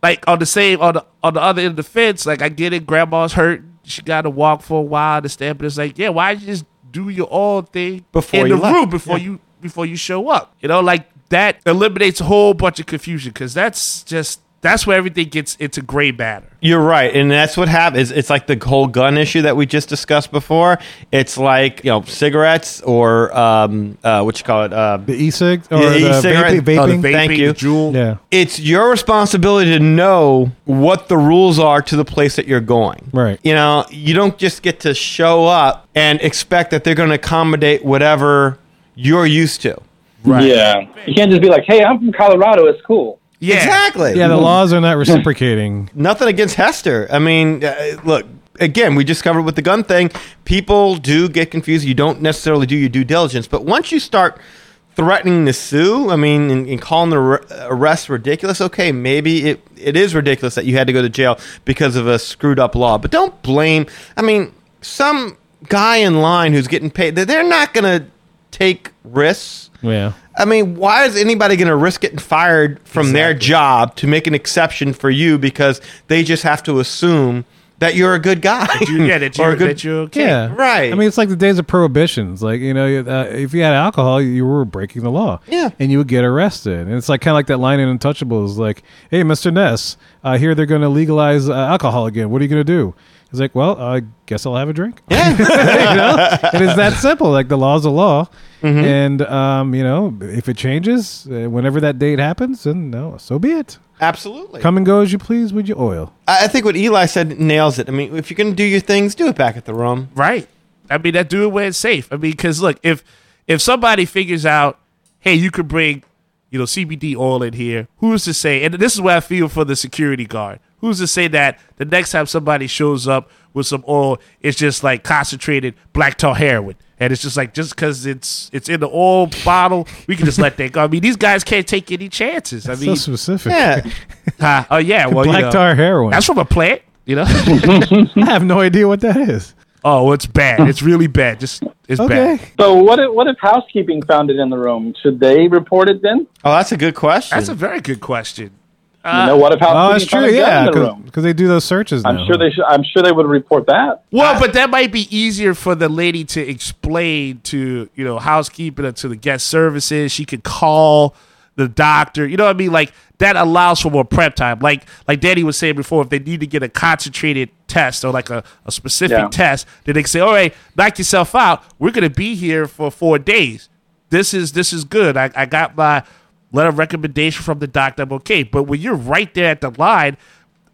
like on the same on the on the other end of the fence, like I get it, grandma's hurt. She got to walk for a while to stand, but it's like, yeah, why you just do your own thing Before in the left. room before you before you show up? You know, like that eliminates a whole bunch of confusion because that's just that's where everything gets it's a gray matter. You're right, and that's what happens. It's like the whole gun issue that we just discussed before. It's like you know cigarettes or um, uh, what you call it. Uh, The e-cig or Yeah, the e-cigarette. vaping. Oh, the vaping. vaping, Thank you. the Juul. yeah. it's your responsibility to know what the rules are to the place that you're going. Right. You know, you don't just get to show up and expect that they're going to accommodate whatever you're used to. Right. Yeah, you can't just be like, "Hey, I'm from Colorado. It's cool." Yeah. Exactly. Yeah, the laws are not [LAUGHS] reciprocating. nothing against Hester. I mean, uh, look, again, we just covered with the gun thing. People do get confused. You don't necessarily do your due diligence, but once you start threatening to sue, I mean, and, and calling the ar- arrest ridiculous, okay, maybe it, it is ridiculous that you had to go to jail because of a screwed up law, but don't blame. I mean, some guy in line who's getting paid, they're- they're not going to take risks. Yeah. I mean, why is anybody going to risk getting fired from their job to make an exception for you because they just have to assume that you're a good guy? You, yeah, that [LAUGHS] you're, a good- that you're okay. Yeah. Right. I mean, it's like the days of prohibitions. Like, you know, uh, if you had alcohol, you were breaking the law. Yeah. And you would get arrested. And it's like kind of like that line in Untouchables like, hey, Mr. Ness, I hear they're going to legalize uh, alcohol again. What are you going to do? He's like, well, I guess I'll have a drink. Yeah. [LAUGHS] you know? It's that simple. Like, the law's a law. Mm-hmm. And, um, you know, if it changes, uh, whenever that date happens, then no, so be it. Absolutely. Come and go as you please with your oil. I I think what Eli said nails it. I mean, if you're going to do your things, do it back at the room. Right. I mean, that do it where it's safe. I mean, because look, if if somebody figures out, hey, you could bring, you know, CBD oil in here, who's to say? And this is where I feel for the security guard. Who's to say that the next time somebody shows up with some oil, it's just like concentrated black tar heroin, And it's just like just because it's it's in the oil bottle, we can just let that go. I mean, these guys can't take any chances. I so mean, specific. Yeah. [LAUGHS] uh, oh yeah, well, Black you know, tar heroin. That's from a plant, you know. [LAUGHS] I have no idea what that is. oh, it's bad. It's really bad. Just it's Okay. bad. So what if what if housekeeping found it in the room? Should they report it then? Oh, that's a good question. That's a very good question. You uh, know, what if Oh, housekeeping that's true. found a gun Yeah, in the room? because they do those searches. I'm sure they should. I'm sure they would report that. Well, but that might be easier for the lady to explain to you know housekeeping or to the guest services. She could call the doctor. You know what I mean? Like that allows for more prep time. Like like Danny was saying before, if they need to get a concentrated test or like a, a specific Yeah. test, then they can say, "All right, knock yourself out. We're gonna be here for four days. This is this is good. I, I got my letter a recommendation from the doctor. I'm okay." But when you're right there at the line,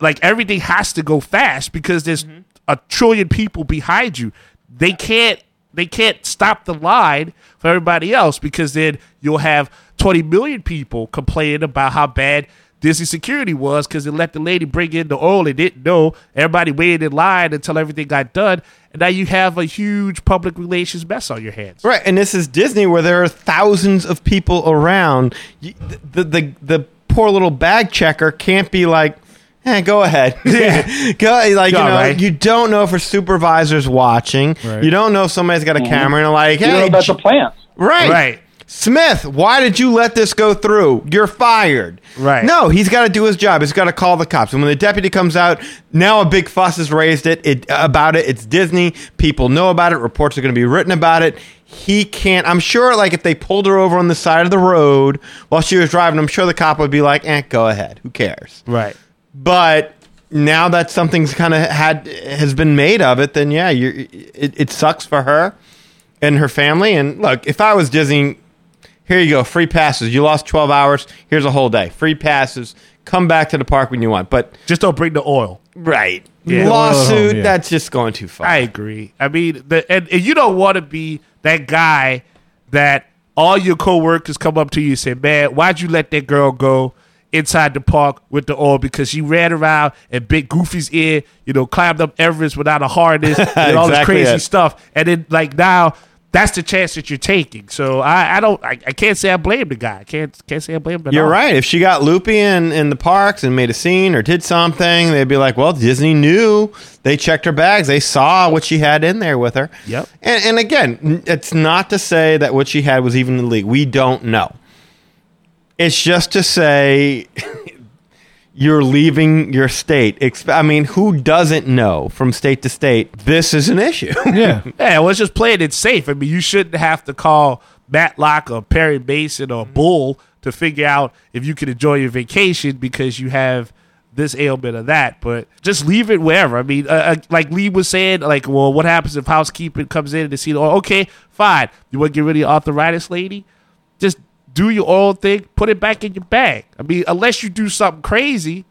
like everything has to go fast because there's mm-hmm. a trillion people behind you. They can't they can't stop the line for everybody else because then you'll have 20 million people complaining about how bad Disney security was because they let the lady bring in the oil and didn't know. Everybody waited in line until everything got done. And now you have a huge public relations mess on your hands. Right, and this is Disney where there are thousands of people around. You- The the the poor little bag checker can't be like, "Eh, go ahead." Yeah. [LAUGHS] [LAUGHS] go like you All know, right. you don't know if a supervisor's watching. Right. You don't know if somebody's got a camera and like, You know "Hey, that's a J- plant. right, Right. Smith, why did you let this go through? You're fired. Right. No, he's got to do his job. He's got to call the cops. And when the deputy comes out, now a big fuss is raised it, it about it. It's Disney. People know about it. Reports are going to be written about it. He can't. I'm sure, like, if they pulled her over on the side of the road while she was driving, I'm sure the cop would be like, eh, go ahead. Who cares? Right. But now that something's kind of had has been made of it, then yeah, you it, it sucks for her and her family. And look, if I was Disney, here you go, free passes. You lost twelve hours. Here's a whole day, free passes. Come back to the park when you want. But Just don't bring the oil. right, Yeah. lawsuit. Yeah. That's just going too far. I agree. I mean, the, and, and you don't want to be that guy that all your coworkers come up to you and say, "Man, why'd you let that girl go inside the park with the oil because she ran around and bit Goofy's ear, you know, climbed up Everest without a harness [LAUGHS] and all this crazy it. stuff." And then like now. That's the chance that you're taking. So I, I don't I, I can't say I blame the guy. I can't can't say I blame him. You're all. right. If she got loopy in, in the parks and made a scene or did something, they'd be like, well, Disney knew. They checked her bags. They saw what she had in there with her. Yep. And, and again, it's not to say that what she had was even illegal. We don't know. It's just to say [LAUGHS] you're leaving your state. I mean, who doesn't know from state to state this is an issue? [LAUGHS] Yeah. Yeah, well, it's just play it It's safe. I mean, you shouldn't have to call Matlock or Perry Mason or Bull to figure out if you can enjoy your vacation because you have this ailment or that. But just leave it wherever. I mean, uh, uh, like Lee was saying, like, well, what happens if housekeeping comes in and they see, oh, okay, fine. You want to get rid of your arthritis lady? Just do your own thing, put it back in your bag. I mean, unless you do something crazy,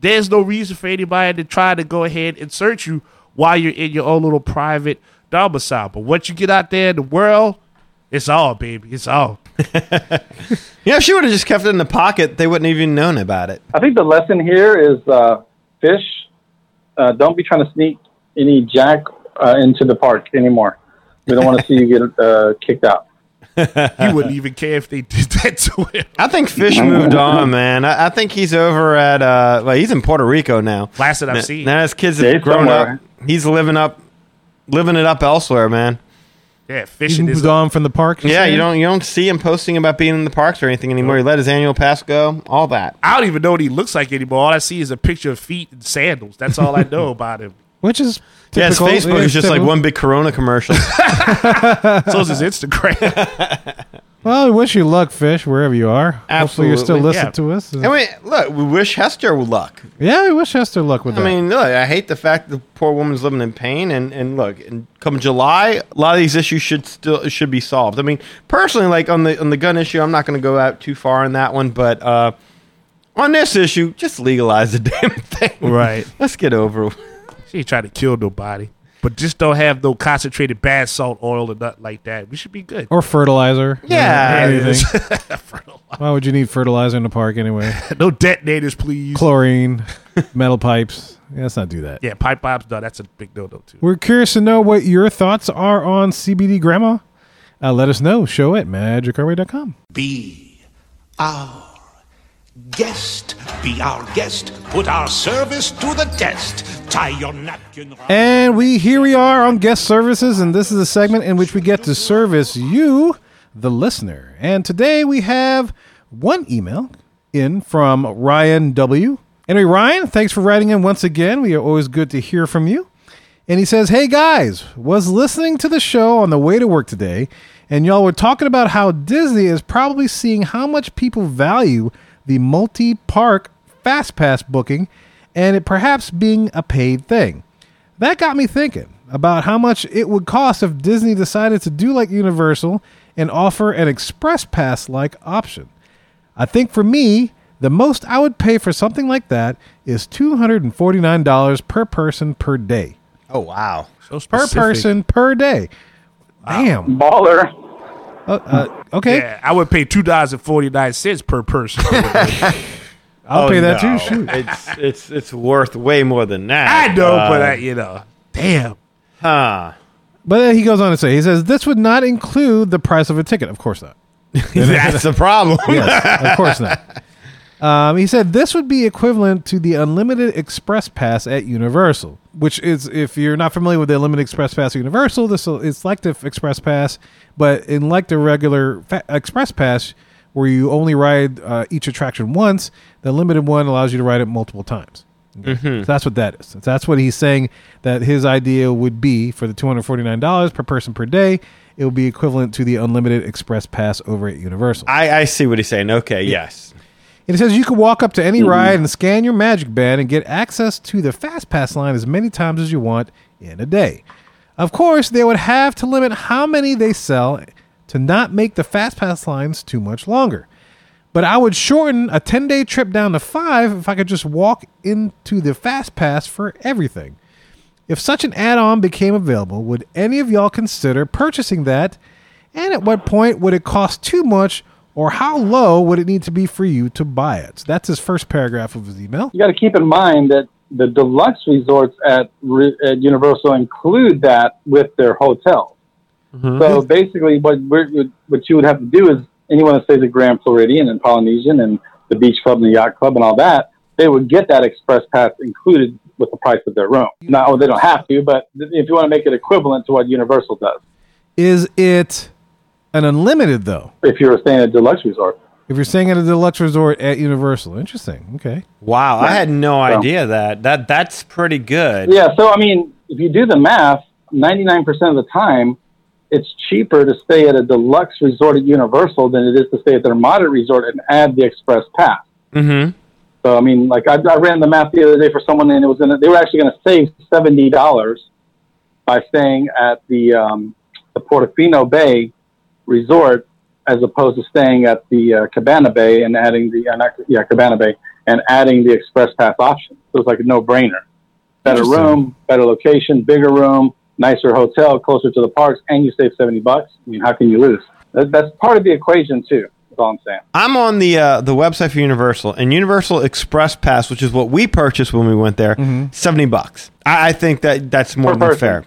there's no reason for anybody to try to go ahead and search you while you're in your own little private domicile. But once you get out there in the world, it's all, baby. It's all. [LAUGHS] you know, if she would have just kept it in the pocket, they wouldn't even known about it. I think the lesson here is uh, fish. Uh, don't be trying to sneak any jack uh, into the park anymore. We don't want to see you get uh, kicked out. You wouldn't even care if they did that to him. I think Fish moved on, man. I, I think he's over at uh, well, he's in Puerto Rico now. Last that I've Now- seen. Now his kids Yeah, have he's grown somewhere. up. He's living up, living it up elsewhere, man. Yeah, He's fishing is. moved on from the park. Yeah, you don't you don't see him posting about being in the parks or anything anymore. He let his annual pass go, all that. I don't even know what he looks like anymore. All I see is a picture of feet and sandals. That's all I know [LAUGHS] about him. Which is Yeah, his typical. Facebook is just like typical. one big Corona commercial. [LAUGHS] So is his Instagram. [LAUGHS] Well, I wish you luck, fish, wherever you are. Hopefully, you're still Absolutely, listening yeah. to us. I mean, look, we wish Hester luck. yeah, I wish Hester luck with that. I that. mean, look, I hate the fact that the poor woman's living in pain, and, and look, and come July, a lot of these issues should still should be solved. I mean, personally, like on the on the gun issue, I'm not going to go out too far on that one, but uh, on this issue, just legalize the [LAUGHS] damn thing. right. Let's get over. it. She ain't trying to kill nobody. but just don't have no concentrated bath salt oil or nothing like that. We should be good. Or fertilizer. you know, Yeah. anything. [LAUGHS] Why would you need fertilizer in the park anyway? [LAUGHS] no detonators, please. Chlorine, metal pipes. Yeah, let's not do that. yeah, pipe bombs. No, that's a big no no too. We're curious to know what your thoughts are on CBD grandma. Uh, let us know. Show at magicourway.com. Be our guest. Be our guest. Put our service to the test. Tie your napkin. And we here we are on guest services, and this is a segment in which we get to service you, the listener. And today we have one email in from Ryan W. Anyway, Ryan, thanks for writing in once again. We are always good to hear from you. And he says, Hey guys, was listening to the show on the way to work today, and y'all were talking about how Disney is probably seeing how much people value the multi park fast pass booking and it perhaps being a paid thing. That got me thinking about how much it would cost if Disney decided to do like Universal and offer an express pass like option. I think for me, the most I would pay for something like that is $249 per person per day. Oh wow. So Per person per day. Damn. Baller. Uh, uh, okay. Yeah, I would pay two dollars and forty nine cents per person. [LAUGHS] I'll Oh, pay that no. too. Shoot. It's it's it's worth way more than that. I know, Uh, but I, you know, damn. huh. But then he goes on to say, he says, this would not include the price of a ticket. Of course not. [LAUGHS] That's the problem. Yes, of course not. [LAUGHS] Um, he said this would be equivalent to the unlimited express pass at Universal, which is if you're not familiar with the unlimited express pass at Universal, this it's like the express pass, but in like the regular fa- express pass, where you only ride uh, each attraction once, the limited one allows you to ride it multiple times. So that's what that is. That's what he's saying that his idea would be for the $249 per person per day. It would be equivalent to the unlimited express pass over at Universal. I, I see what he's saying. Okay, yes. And it says you can walk up to any mm-hmm. ride and scan your Magic Band and get access to the Fast Pass line as many times as you want in a day. Of course, they would have to limit how many they sell to not make the Fast Pass lines too much longer. But I would shorten a 10 day trip down to five if I could just walk into the Fast Pass for everything. If such an add on became available, would any of y'all consider purchasing that? And at what point would it cost too much, or how low would it need to be for you to buy it? That's his first paragraph of his email. You got to keep in mind that the deluxe resorts at, at Universal include that with their hotels. Mm-hmm. So basically, what we're, what you would have to do is anyone that stays at Grand Floridian and Polynesian and the Beach Club and the Yacht Club and all that, they would get that express pass included with the price of their room. Now, oh, they don't have to, but if you want to make it equivalent to what Universal does, Is it an unlimited, though? if you're staying at a deluxe resort. If you're staying at a deluxe resort at Universal. Interesting. Okay. Wow, I had no So- idea that. That that's pretty good. Yeah, so I mean, if you do the math, 99% of the time, it's cheaper to stay at a deluxe resort at Universal than it is to stay at their moderate resort and add the express pass. Mm-hmm. So I mean, like I, I ran the math the other day for someone, and it was gonna, they were actually going to save seventy dollars by staying at the um, the Portofino Bay resort as opposed to staying at the uh, Cabana Bay and adding the uh, not, yeah Cabana Bay and adding the express pass option. So it's like a no brainer. Better room, better location, bigger room, nicer hotel, closer to the parks, and you save seventy bucks. I mean, how can you lose? That, that's part of the equation too. That's all I'm saying. I'm on the uh, the website for Universal and Universal Express Pass, which is what we purchased when we went there, seventy bucks. I, I think that that's more Per than person. fair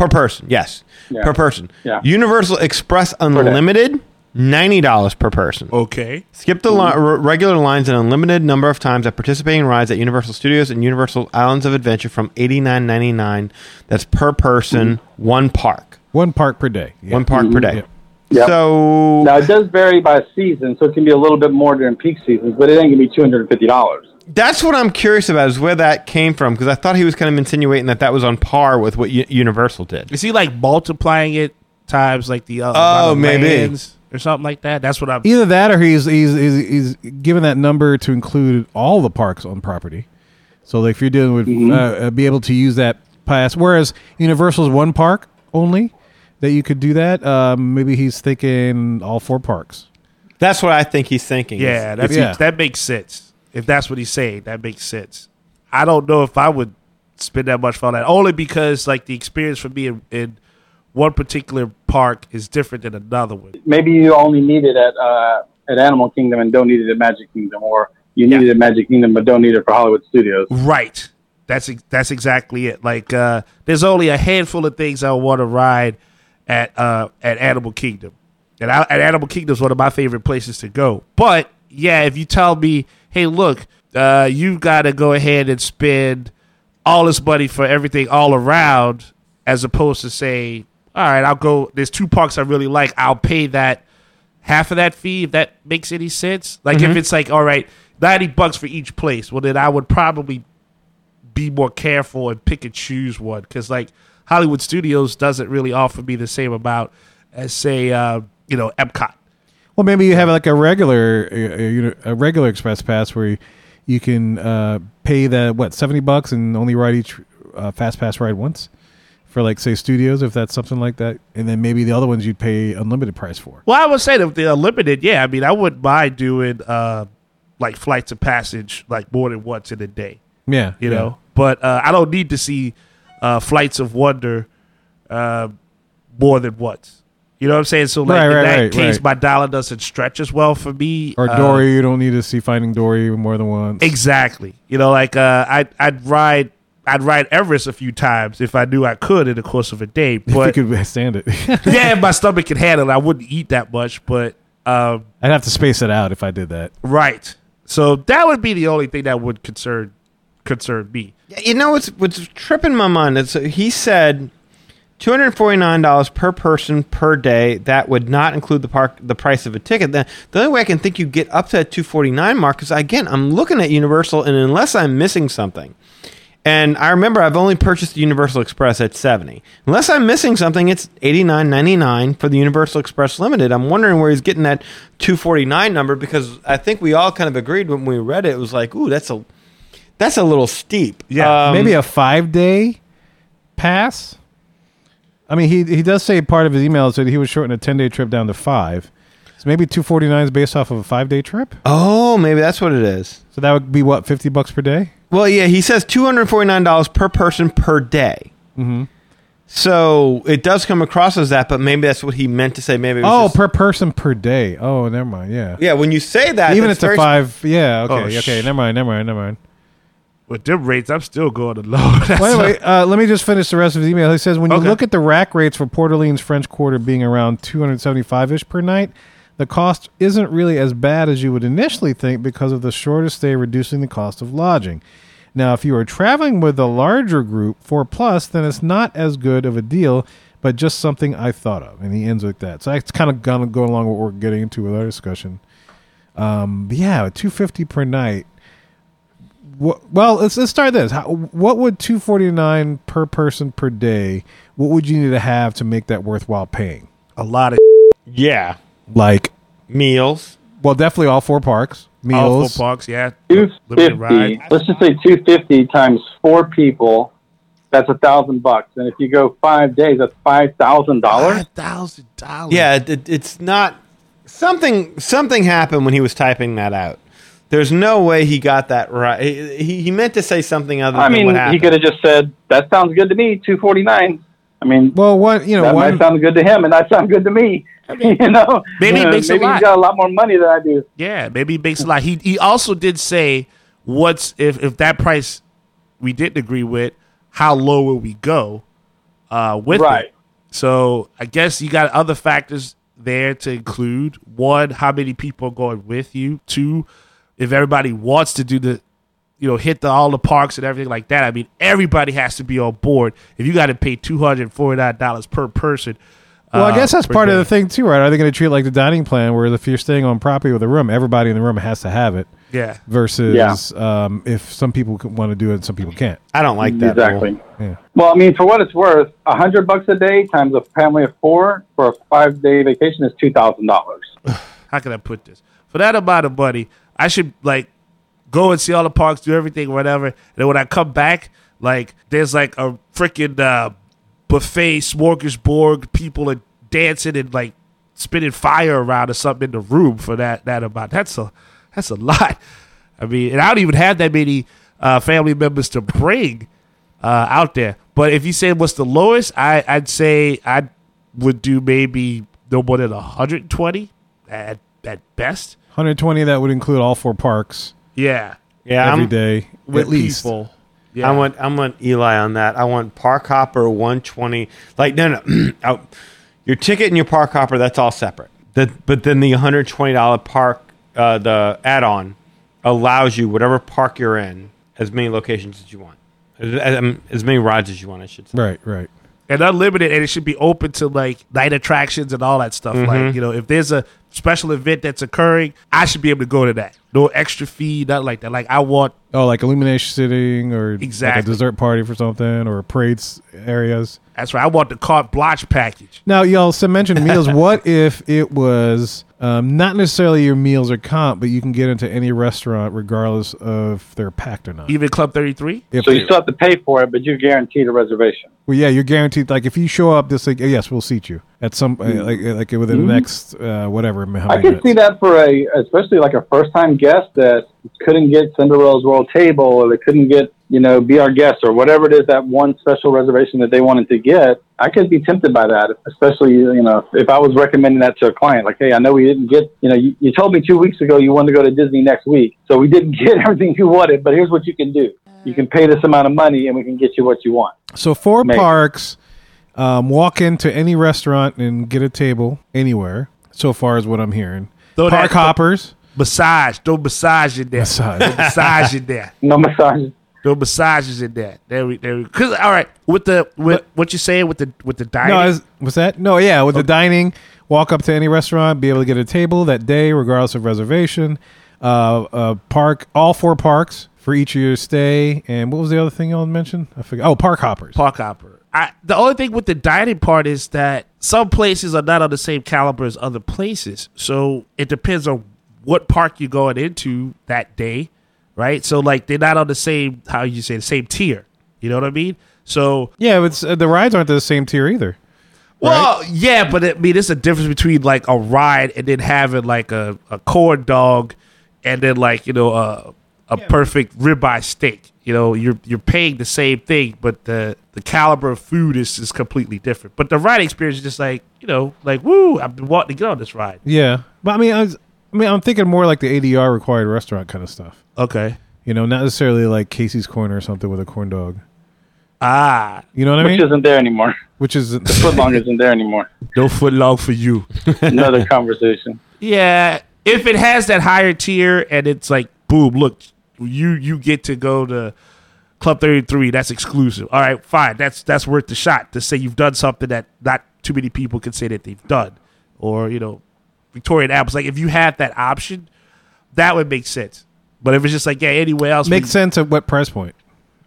per person. Yes, Yeah. per person. Yeah. Universal Express. Unlimited, ninety dollars per person. Okay. Skip the li- r- regular lines an unlimited number of times at participating rides at Universal Studios and Universal Islands of Adventure from eighty nine ninety nine. That's per person, mm-hmm. one park, One park per day. Yeah. one park per mm-hmm. day. Yep. Yep. So Now it does vary by season, so it can be a little bit more during peak seasons, but it ain't gonna be two hundred and fifty dollars. That's what I'm curious about is where that came from because I thought he was kind of insinuating that that was on par with what U- Universal did. Is he like multiplying it times like the uh, Oh, amount maybe. lands or something like that? That's what I'm. Either that or he's, he's, he's, he's given that number to include all the parks on property. So like if you're dealing with, uh, uh, be able to use that pass. Whereas Universal's one park only that you could do that. Um, maybe he's thinking all four parks. That's what I think he's thinking. Yeah, that's Yeah. that makes sense. If that's what he's saying, that makes sense. I don't know if I would spend that much for that. Only because like the experience for me in, in one particular park is different than another one. Maybe you only need it at uh, at Animal Kingdom and don't need it at Magic Kingdom, or you need it at Magic Kingdom but don't need it for Hollywood Studios. Right. That's that's exactly it. Like uh, there's only a handful of things I want to ride at uh, at Animal Kingdom, and I, at Animal Kingdom is one of my favorite places to go. But yeah, if you tell me, hey, look, uh, you got to go ahead and spend all this money for everything all around, as opposed to say, all right, I'll go. There's two parks I really like. I'll pay that half of that fee if that makes any sense. Like if Mhm. it's like, all right, ninety bucks for each place, well then I would probably be more careful and pick and choose one because like Hollywood Studios doesn't really offer me the same amount as say uh, you know Epcot. Well, maybe you have like a regular a regular express pass where you, you can uh, pay the what seventy bucks and only ride each uh, fast pass ride once for like say studios if that's something like that, and then maybe the other ones you'd pay unlimited price for. Well, I would say that if they're yeah. I mean, I wouldn't mind doing uh, like flights of passage like more than once in a day. Yeah, you yeah. know. But uh, I don't need to see uh, flights of wonder uh, more than once. You know what I'm saying? So like Right, in right, that right, case, right. my dollar doesn't stretch as well for me. Or Uh, Dory, you don't need to see Finding Dory more than once. Exactly. You know, like uh, I'd I'd ride I'd ride Everest a few times if I knew I could in the course of a day. [LAUGHS] If you could stand it, [LAUGHS] yeah, if my stomach could handle it, I wouldn't eat that much. But um, I'd have to space it out if I did that. right. So that would be the only thing that would concern concern me. You know what's what's tripping my mind? It's he said two hundred forty nine dollars per person per day. That would not include the park the price of a ticket. The, the only way I can think you get up to that two forty nine mark is again I'm looking at Universal, and unless I'm missing something. And I remember I've only purchased the Universal Express at 70. Unless I'm missing something, it's $89.99 for the Universal Express Limited. I'm wondering where he's getting that 249 number because I think we all kind of agreed when we read it. It was like, ooh, that's a that's a little steep. Um, maybe a five day pass. I mean, he he does say part of his email is that he would shorten a ten day trip down to five. So maybe two forty nine is based off of a five day trip. Oh, maybe that's what it is. So that would be what fifty bucks per day. Well, yeah, he says two hundred forty nine dollars per person per day. Mm-hmm. So it does come across as that, but maybe that's what he meant to say. Maybe it was Oh, just- per person per day. Oh, never mind. Yeah. yeah. When you say that, Even it's a five. Yeah. Okay. Oh, okay. sh- Never mind. Never mind. Never mind. With them rates, I'm still going to low. [LAUGHS] That's well, anyway, uh, let me just finish the rest of his email. He says, when you Okay. look at the rack rates for Port Orleans French Quarter being around 275 ish per night, the cost isn't really as bad as you would initially think because of the shortest stay reducing the cost of lodging. Now, if you are traveling with a larger group, 4 plus, then it's not as good of a deal, but just something I thought of. And he ends with that. So that's kind of going to go along with what we're getting into with our discussion. Um, yeah, 250 per night. What, well, let's let's start this. How, what would two forty nine per person per day? What would you need to have to make that worthwhile paying? a lot of [LAUGHS] yeah Like meals. Well, definitely all four parks, all meals. four parks. Yeah, Two limited ride. fifty. Let's just say two fifty times four people. That's a thousand bucks. And if you go five days, that's five thousand dollars. thousand dollars. Yeah, it, it- it's not something. Something happened when he was typing that out. There's no way he got that right. He, he, he meant to say something other I than mean, what he could have just said, "That sounds good to me." Two forty nine. I mean, well, one you know that one might sound good to him, and that sound good to me. [LAUGHS] you know, maybe it makes a maybe lot. he's got a lot more money than I do. Yeah, maybe he makes a lot. He he also did say what's if if that price we didn't agree with, how low will we go uh, with Right. it? So I guess you got other factors there to include. One, how many people are going with you? Two, if everybody wants to do the you know, hit the all the parks and everything like that. I mean, everybody has to be on board. If you got to pay two hundred forty nine dollars per person, Well, I uh, guess that's per part of the thing too, right? Are they going to treat it like the dining plan, where if you're staying on property with a room, everybody in the room has to have it? Yeah. Versus um, if some people want to do it, and some people can't. I don't like that Exactly. Yeah. Well, I mean, for what it's worth, a hundred bucks a day times a family of four for a five day vacation is two thousand dollars. [SIGHS] how can I put this? For that amount of money, I should like go and see all the parks, do everything, whatever. And then when I come back, like there's like a freaking uh, buffet, smorgasbord, people are dancing and like spinning fire around or something in the room for that that amount. That's a that's a [LAUGHS] lot. I mean, and I don't even have that many uh, family members to bring. uh, out there. But if you say what's the lowest, I I'd say I would do maybe no more than 120 at at best. 120 that would include all four parks Yeah, Yeah, every I'm, day with at least. people. Yeah. I want I want Eli on that. I want Park Hopper 120. Like no no, out- [CLEARS THROAT] your ticket and your Park Hopper that's all separate. That but then the 120 dollar park uh, the add on allows you whatever park you're in as many locations as you want, as, um, as many rides as you want. I should say. Right, right. And unlimited, and it should be open to like night attractions and all that stuff. Mm-hmm. Like you know, if there's a special event that's occurring, I should be able to go to that. No extra fee, nothing like that. Like I want Oh, like illumination sitting or like a dessert party for something or parades areas. That's right. I want the carte blanche package. Now, y'all some mentioned meals. [LAUGHS] what if it was um, not necessarily your meals are comp, but you can get into any restaurant regardless of if they're packed or not? Even Club Thirty Three. If So they- you still have to pay for it, but you're guaranteed a reservation. well, yeah, you're guaranteed. Like if you show up, this like yes, we'll seat you at some uh, like like within the next uh, whatever. I many could minutes. see that for a, especially like a first time guest that couldn't get Cinderella's Royal Table or they couldn't get, you know, be our guest or whatever it is that one special reservation that they wanted to get. I could be tempted by that, especially, you know, if I was recommending that to a client, like, hey, I know we didn't get, you know, you, you told me two weeks ago you wanted to go to Disney next week. So we didn't [LAUGHS] get everything you wanted, but here's what you can do. You can pay this amount of money and we can get you what you want. So four Maybe. parks, um, walk into any restaurant and get a table anywhere. So far as what I'm hearing, Throw park hoppers. Massage, no massage in there. Massage. No massage in there. [LAUGHS] No massage. No massages in that. There we there. we Cause all right, with the with what you saying with the with the dining. No, was, what's that? No, yeah, with the dining, walk up to any restaurant, be able to get a table that day, regardless of reservation. Uh, uh, park all four parks for each of your stay. And what was the other thing y'all mentioned? I forgot. Oh, park hoppers. park hopper. I, the only thing with the dining part is that some places are not on the same caliber as other places. So it depends on what park you're going into that day, right? So like they're not on the same how you say the same tier. You know what I mean? So yeah, but it's, uh, the rides aren't the same tier either. well, yeah, but I mean, it's a difference between like a ride and then having like a, a corn dog, and then like you know a a perfect ribeye steak. You know, you're you're paying the same thing, but the the caliber of food is is completely different. But the ride experience is just like you know, like woo, I've been wanting to get on this ride. Yeah, but I mean, I was, I mean, I'm thinking more like the ADR required restaurant kind of stuff. Okay. You know, not necessarily like Casey's Corner or something with a corn dog. Ah, You know what I mean? Which isn't there anymore. Which is the Footlong isn't there anymore. [LAUGHS] no footlong for you. [LAUGHS] Another conversation. Yeah, if it has that higher tier and it's like, boom, look, you you get to go to Club Thirty Three. That's exclusive. All right, fine. That's that's worth the shot to say you've done something that not too many people can say that they've done, or you know, Victoria and Albert's. Like if you had that option, that would make sense. But if it's just like yeah, anywhere else makes we- sense at what price point?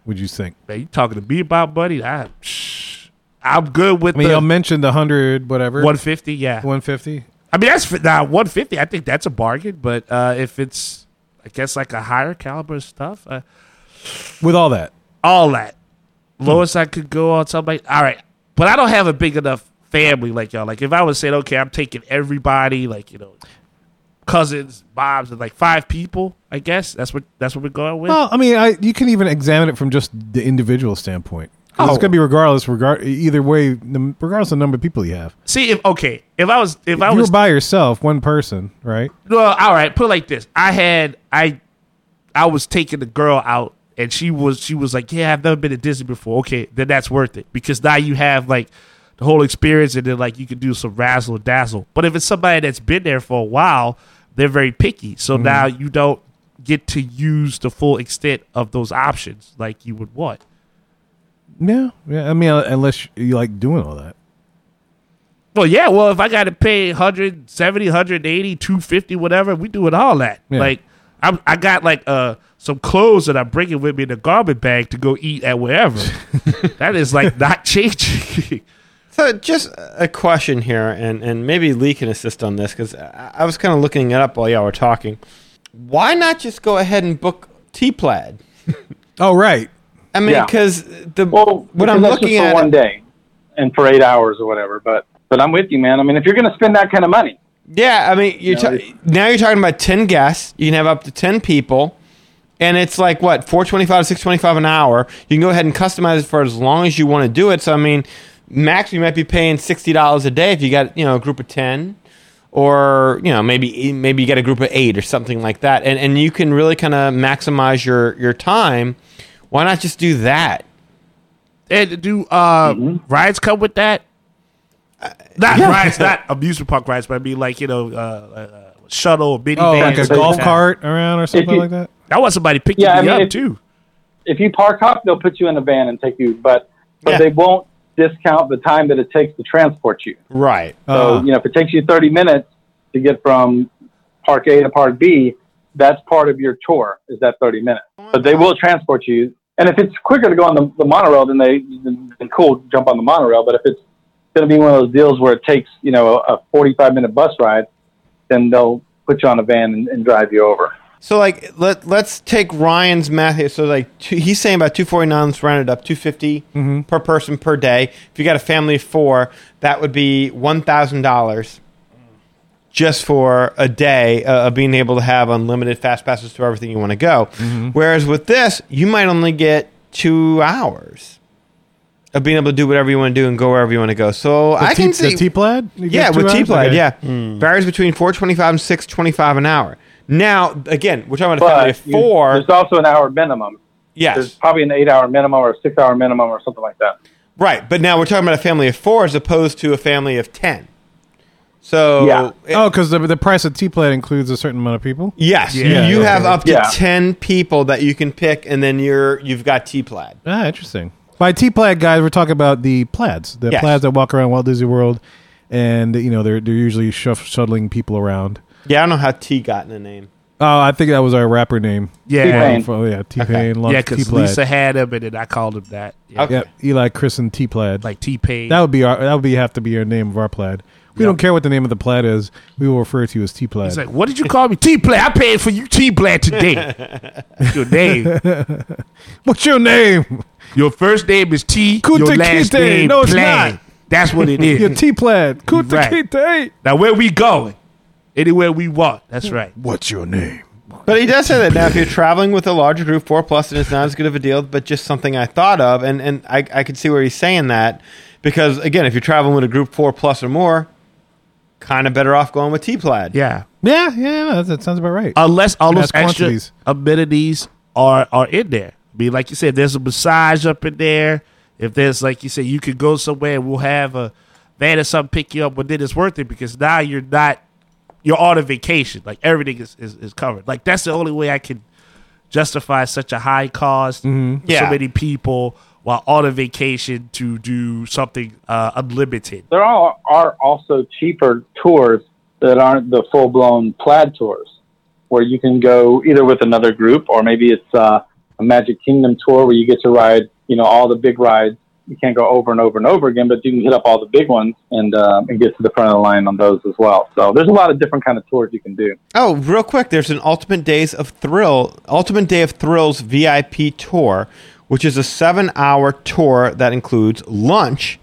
Would you think? Man, you talking to me about buddy? I, shh, I'm good with I mean, the y'all mentioned the hundred whatever 150. Yeah, one fifty. I mean, that's now 150. I think that's a bargain. But uh, if it's, I guess, like a higher caliber stuff, uh, with all that. all that lowest I could go on something like. All right, but I don't have a big enough family like y'all. Like if I was saying, okay, I'm taking everybody, like you know, cousins, Bobs, and like five people. I guess that's what that's what we're going with. Well, I mean, I you can even examine it from just the individual standpoint. Oh. It's gonna be regardless, regard either way, regardless of the number of people you have. See if okay, if I was if I you was were by yourself, one person, right? Well, all right. Put it like this: I had I, I was taking the girl out, and she was she was like, "Yeah, I've never been to Disney before." Okay, then that's worth it because now you have like the whole experience, and then like you can do some razzle dazzle. But if it's somebody that's been there for a while, they're very picky. So now you don't get to use the full extent of those options like you would want. Yeah, yeah. I mean, uh, unless you like doing all that. Well, yeah. Well, if I got to pay 170, 180, 250, whatever, we doing all that. Yeah. Like, I'm, I got like uh some clothes that I'm bringing with me in a garbage bag to go eat at wherever. [LAUGHS] that is like not [LAUGHS] changing. So just a question here, and, and maybe Lee can assist on this because I, I was kind of looking it up while y'all were talking. Why not just go ahead and book T Plaid? [LAUGHS] Oh, right. I mean, Yeah. because the Well, what because I'm looking just for at one day and for eight hours or whatever. But but I'm with you, man. I mean, if you're going to spend that kind of money, Yeah, I mean, you're No, ta- now you're talking about ten guests. You can have up to ten people. and it's like what 425 to 625 an hour you can go ahead and customize it for as long as you want to do it so i mean max you might be paying $60 a day if you got you know a group of 10 or you know maybe maybe you get a group of 8 or something like that and and you can really kind of maximize your your time why not just do that And do uh, rides come with that? Not yeah. rides, not amusement park rides, but I mean like you know, uh, uh, shuttle or minivan. Oh, like a golf cart around or something you- like that. I want somebody picking Yeah, I mean, up if- too. if you park hop, they'll put you in a van and take you, but but Yeah. they won't discount the time that it takes to transport you. right So Uh, you know, if it takes you 30 minutes to get from Park A to Park B, that's part of your tour. Is that 30 minutes? But they will transport you. And if it's quicker to go on the, the monorail, then they then, then cool jump on the monorail. But if it's going to be one of those deals where it takes you know a 45 minute bus ride, then they'll put you on a van and, and drive you over. So like let let's take Ryan's math here. So like two, he's saying about two forty nine. Let's round it up two per person per day. If you got a family of four, that would be one thousand dollars just for a day uh, of being able to have unlimited fast passes to everything you want to go. Whereas with this, you might only get two hours of being able to do whatever you want to do and go wherever you want to go. So I The can see the T plaid. yeah, with T Plaid, yeah. Varies between four twenty five and six twenty five an hour. Now, again, we're talking about a family But of you- four. there's also an hour minimum. Yes. There's probably an eight hour minimum or a six hour minimum or something like that. right. But now we're talking about a family of four as opposed to a family of ten. So Yeah. it- Oh, because the, the price of T plaid includes a certain amount of people. yes, Yeah. you, you Yeah, have okay. up to Yeah. ten people that you can pick, and then you're you've got T Plaid. Ah, interesting. By T plaid guys, we're talking about the plaids, the Yes. plaids that walk around Walt Disney World, and you know they're they're usually shuff, shuttling people around. Yeah, I don't know how T got in the name. Oh, I think that was our rapper name. Yeah, T-Pain. Yeah, T Pain. yeah, because Lisa had him, and then I called him that. Yeah, Okay. Yeah, Eli, Chris, and T plaid. like T Pain. that would be our that would be have to be our name of our plaid. We Yep. don't care what the name of the plaid is. We will refer to you as T plaid. He's like, "What did you call me? T Plaid? I paid for you T Plaid today. [LAUGHS] Your name. [LAUGHS] What's your name? Your first name is T. Kunta your last Kinte. name No, it's Play. not. That's what it is. Your T plaid. Kuta right. Kinte. now where we going? Anywhere we want. That's right. What's your name? But he does say that now if you're traveling with a larger group, four plus, and it's not as good of a deal, but just something I thought of, and, and I, I could see where he's saying that. Because again, if you're traveling with a group four plus or more, kind of better off going with T Plaid. Yeah. Yeah, yeah, no, that, that sounds about right. Unless all those That's extra quantities. amenities are are in there. I mean, like you said, there's a massage up in there. If there's like you said, you could go somewhere. And we'll have a van or something pick you up, but then it's worth it because now you're not you're on a vacation. Like everything is, is, is covered. Like that's the only way I can justify such a high cost, Mm-hmm. for so many people while on a vacation to do something uh, unlimited. There are, are also cheaper tours that aren't the full blown plaid tours, where you can go either with another group or maybe it's uh, a Magic Kingdom tour where you get to ride, you know, all the big rides. You can't go over and over and over again, but you can hit up all the big ones and uh, and get to the front of the line on those as well. So there's a lot of different kind of tours you can do. Oh, real quick, there's an Ultimate Days of Thrill, Ultimate Day of Thrills VIP tour, which is a seven-hour tour that includes lunch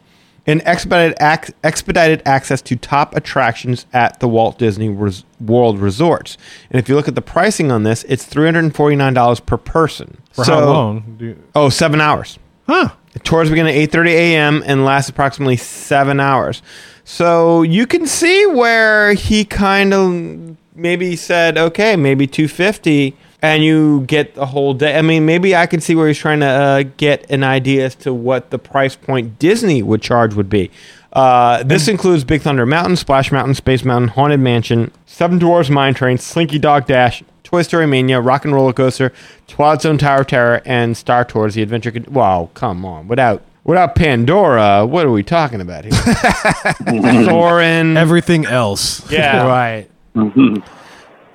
and expedited ac- expedited access to top attractions at the Walt Disney Res- World resorts. And if you look at the pricing on this, it's three hundred and forty-nine dollars per person. For So- how long? Do you- Oh, seven hours. huh? Tours begin at 8:30 a.m. and last approximately seven hours. So you can see where he kind of maybe said, okay, maybe 250, and you get the whole day. I mean, maybe I can see where he's trying to uh, get an idea as to what the price point Disney would charge would be. Uh, this includes Big Thunder Mountain, Splash Mountain, Space Mountain, Haunted Mansion, Seven Dwarfs Mine Train, Slinky Dog Dash, Toy Story Mania, Rock and Roller Coaster, Twilight Zone Tower of Terror, and Star Tours: The Adventure. Con- wow, come on! Without without Pandora, what are we talking about here? [LAUGHS] Soarin'. Everything else. yeah. [LAUGHS] Right.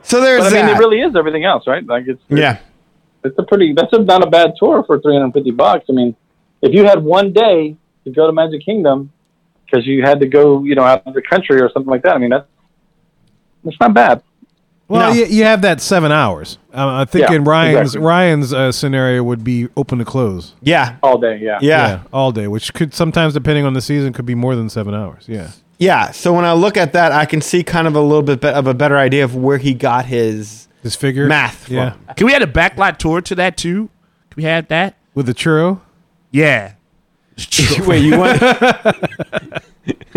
So there's But I mean, that. it really is everything else, right? Like it's yeah. it's a pretty that's a, not a bad tour for 350 bucks i mean if you had one day to go to magic kingdom because you had to go you know out of the country or something like that i mean that's that's not bad Well, No. you, you have that seven hours. Uh, I think Yeah, in Ryan's exactly. Ryan's uh, scenario would be open to close. Yeah. all day yeah Yeah. all day, which could sometimes, depending on the season, could be more than seven hours. Yeah. Yeah. So when I look at that, I can see kind of a little bit of a better idea of where he got his This figure math. Yeah. from. Can we have a backlot tour to that too? Can we have that? with the churro. Yeah. Wait, you want? [LAUGHS]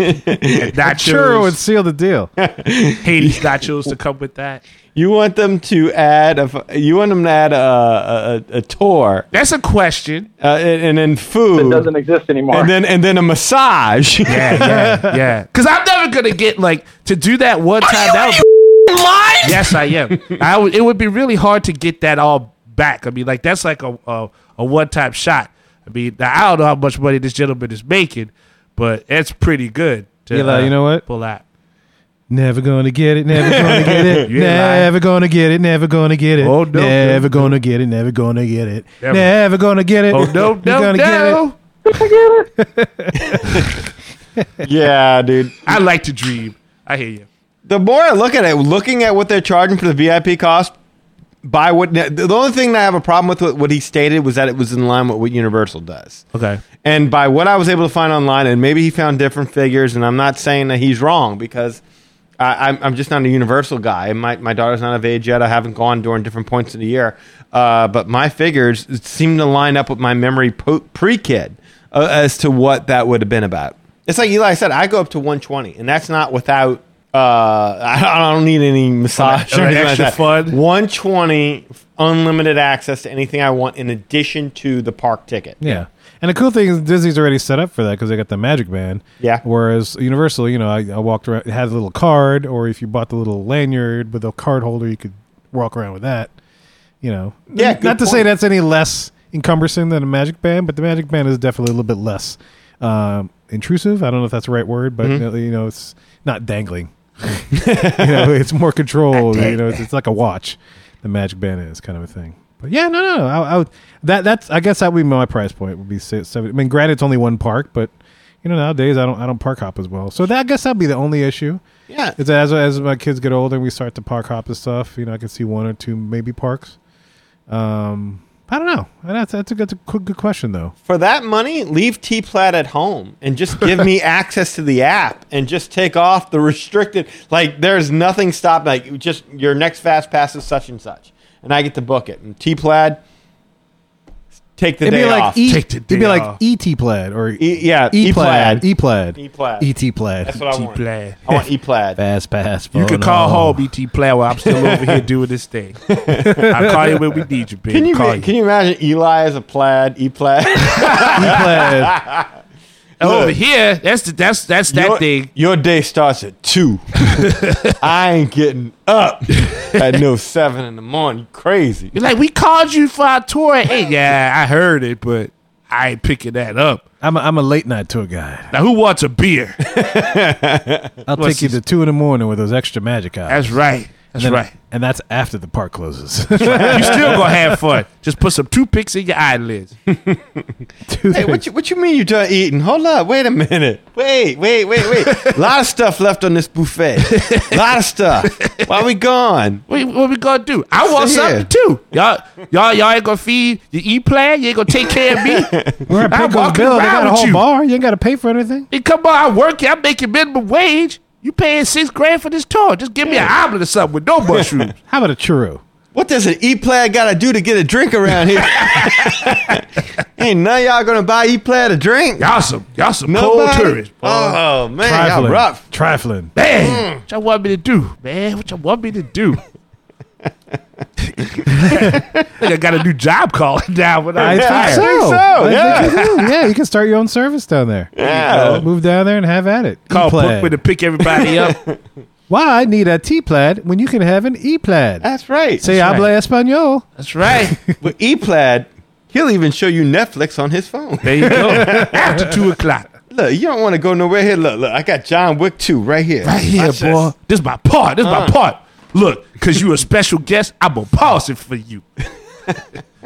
[LAUGHS] nachos. Churro would seal the deal. [LAUGHS] Hades nachos to come with that. You want them to add a? f- You want them to add a a, a tour, That's a question. uh, and, and then food, It doesn't exist anymore. and then and then a massage. Yeah, yeah, yeah. Because I'm never gonna get like to do that one time. Are that would Yes, I am. I would. It would be really hard to get that all back. I mean, like that's like a a, a one time shot. I mean, now, I don't know how much money this gentleman is making, but it's pretty good. To, Eli, uh, you know what? Pull out. Never gonna get it. Never gonna get it. [LAUGHS] You ain't never gonna get it. Never gonna get it. Oh, no, never no, gonna get it. Never gonna get it. Never. Never gonna get it. Oh no, [LAUGHS] You're no, gonna no! [LAUGHS] yeah, dude. I like to dream. I hear you. The more I look at it, looking at what they're charging for the VIP cost, by what the only thing that I have a problem with what, he stated was that it was in line with what Universal does. Okay. And by what I was able to find online, and maybe he found different figures, and I'm not saying that he's wrong because I, I'm, I'm just not a Universal guy. My, my daughter's not of age yet. I haven't gone during different points of the year. Uh, but my figures seem to line up with my memory po- pre kid uh, as to what that would have been about. It's like Eli said, I go up to 120, and that's not without. Uh, [LAUGHS] I don't need any massage Or anything like extra that. fun? 120 unlimited access to anything I want in addition to the park ticket. Yeah. And the cool thing is Disney's already set up for that because they got the Magic Band. Yeah. Whereas Universal, you know, I, I walked around, it had a little card, or if you bought the little lanyard with a card holder, you could walk around with that. You know, Yeah, Not to say point. that's any less encumbersome than a Magic Band, but the Magic Band is definitely a little bit less um, intrusive. I don't know if that's the right word, but Mm-hmm. you know, it's not dangling. [LAUGHS] you know, it's more controlled. You know, it's, it's like a watch. The Magic Band is kind of a thing. But yeah, no, no, no. I, I would, that that's I guess that would be my price point. Would be se- seven. I mean, granted, it's only one park, but you know, nowadays I don't I don't park hop as well. So that I guess that'd be the only issue. Yeah. Is as as my kids get older and we start to park hop and stuff, you know, I can see one or two maybe parks. Um, I don't know. That's that's a good, that's a good, good question though. For that money, leave T Plat at home and just give me [LAUGHS] access to the app and just take off the restricted. Like, there's nothing stopping. Like, just your next fast pass is such and such, and I get to book it. And T Plaid, take the It'd day be like off. E. Take the day. It'd be day like off. ET plaid or E- yeah, E plaid, E-Plaid. E plaid, E-Plaid. ET plaid. That's what I want. Plaid. I want E Plaid. Fast pass. You can call on. home, ET Player, while I'm still over here doing this thing. [LAUGHS] I'll call you when we need you, baby. Can you call can you imagine Eli as a plaid, E Plaid? E plaid. [LAUGHS] Over here, that's the, that's that's that your, thing. Your day starts at two. [LAUGHS] I ain't getting up at no seven in the morning. You crazy. You're like, we called you for our tour. Hey, yeah, I heard it, but I ain't picking that up. I'm a, I'm a late night tour guide. Now, who wants a beer? [LAUGHS] I'll What's take you this? to two in the morning with those extra magic eyes. That's right. That's and then- right. And that's after the park closes. [LAUGHS] You still gonna have fun. [LAUGHS] Just put some toothpicks in your eyelids. [LAUGHS] Hey, what you, what you mean you done eating? Hold up, wait a minute. Wait, wait, wait, wait. A lot of stuff left on this buffet. A lot of stuff. Why we gone? What, what we gonna do? I want Sit here. something too. Y'all, y'all, y'all ain't gonna feed your E plan. You ain't gonna take care of me. We're at I'm Pecos walking Bill. They around got a whole you. bar. You ain't got to pay for anything. Hey, come on, I work. I'm making minimum wage. You paying six grand for this tour? Just give me an omelet or something with no [LAUGHS] mushrooms. How about a churro? What does an E-Plaid got to do to get a drink around here? [LAUGHS] Ain't none of y'all gonna buy E-Plaid a drink? y'all some, y'all some cold Nobody? tourists. boy. Oh man, y'all Trifling. rough. Trifling. Man, mm. what y'all want me to do, man? What y'all want me to do? Think I got a new job calling down when I I retire. think so. so, I yeah. think you do. yeah, you can start your own service down there. Yeah. Move down there and have at it. Call E-plaid. Bookman to pick everybody up. [LAUGHS] Why I need a T plaid when you can have an E plaid? That's right. Say right. habla español. That's right. [LAUGHS] With E-Plaid, he'll even show you Netflix on his phone. There you go. [LAUGHS] After two o'clock. Look, you don't want to go nowhere here. Look, look, I got John Wick 2 right here. Right here, Watch boy. this. This is my part. This is my Uh. part. Look, because you a special guest, I'm going to pause it for you.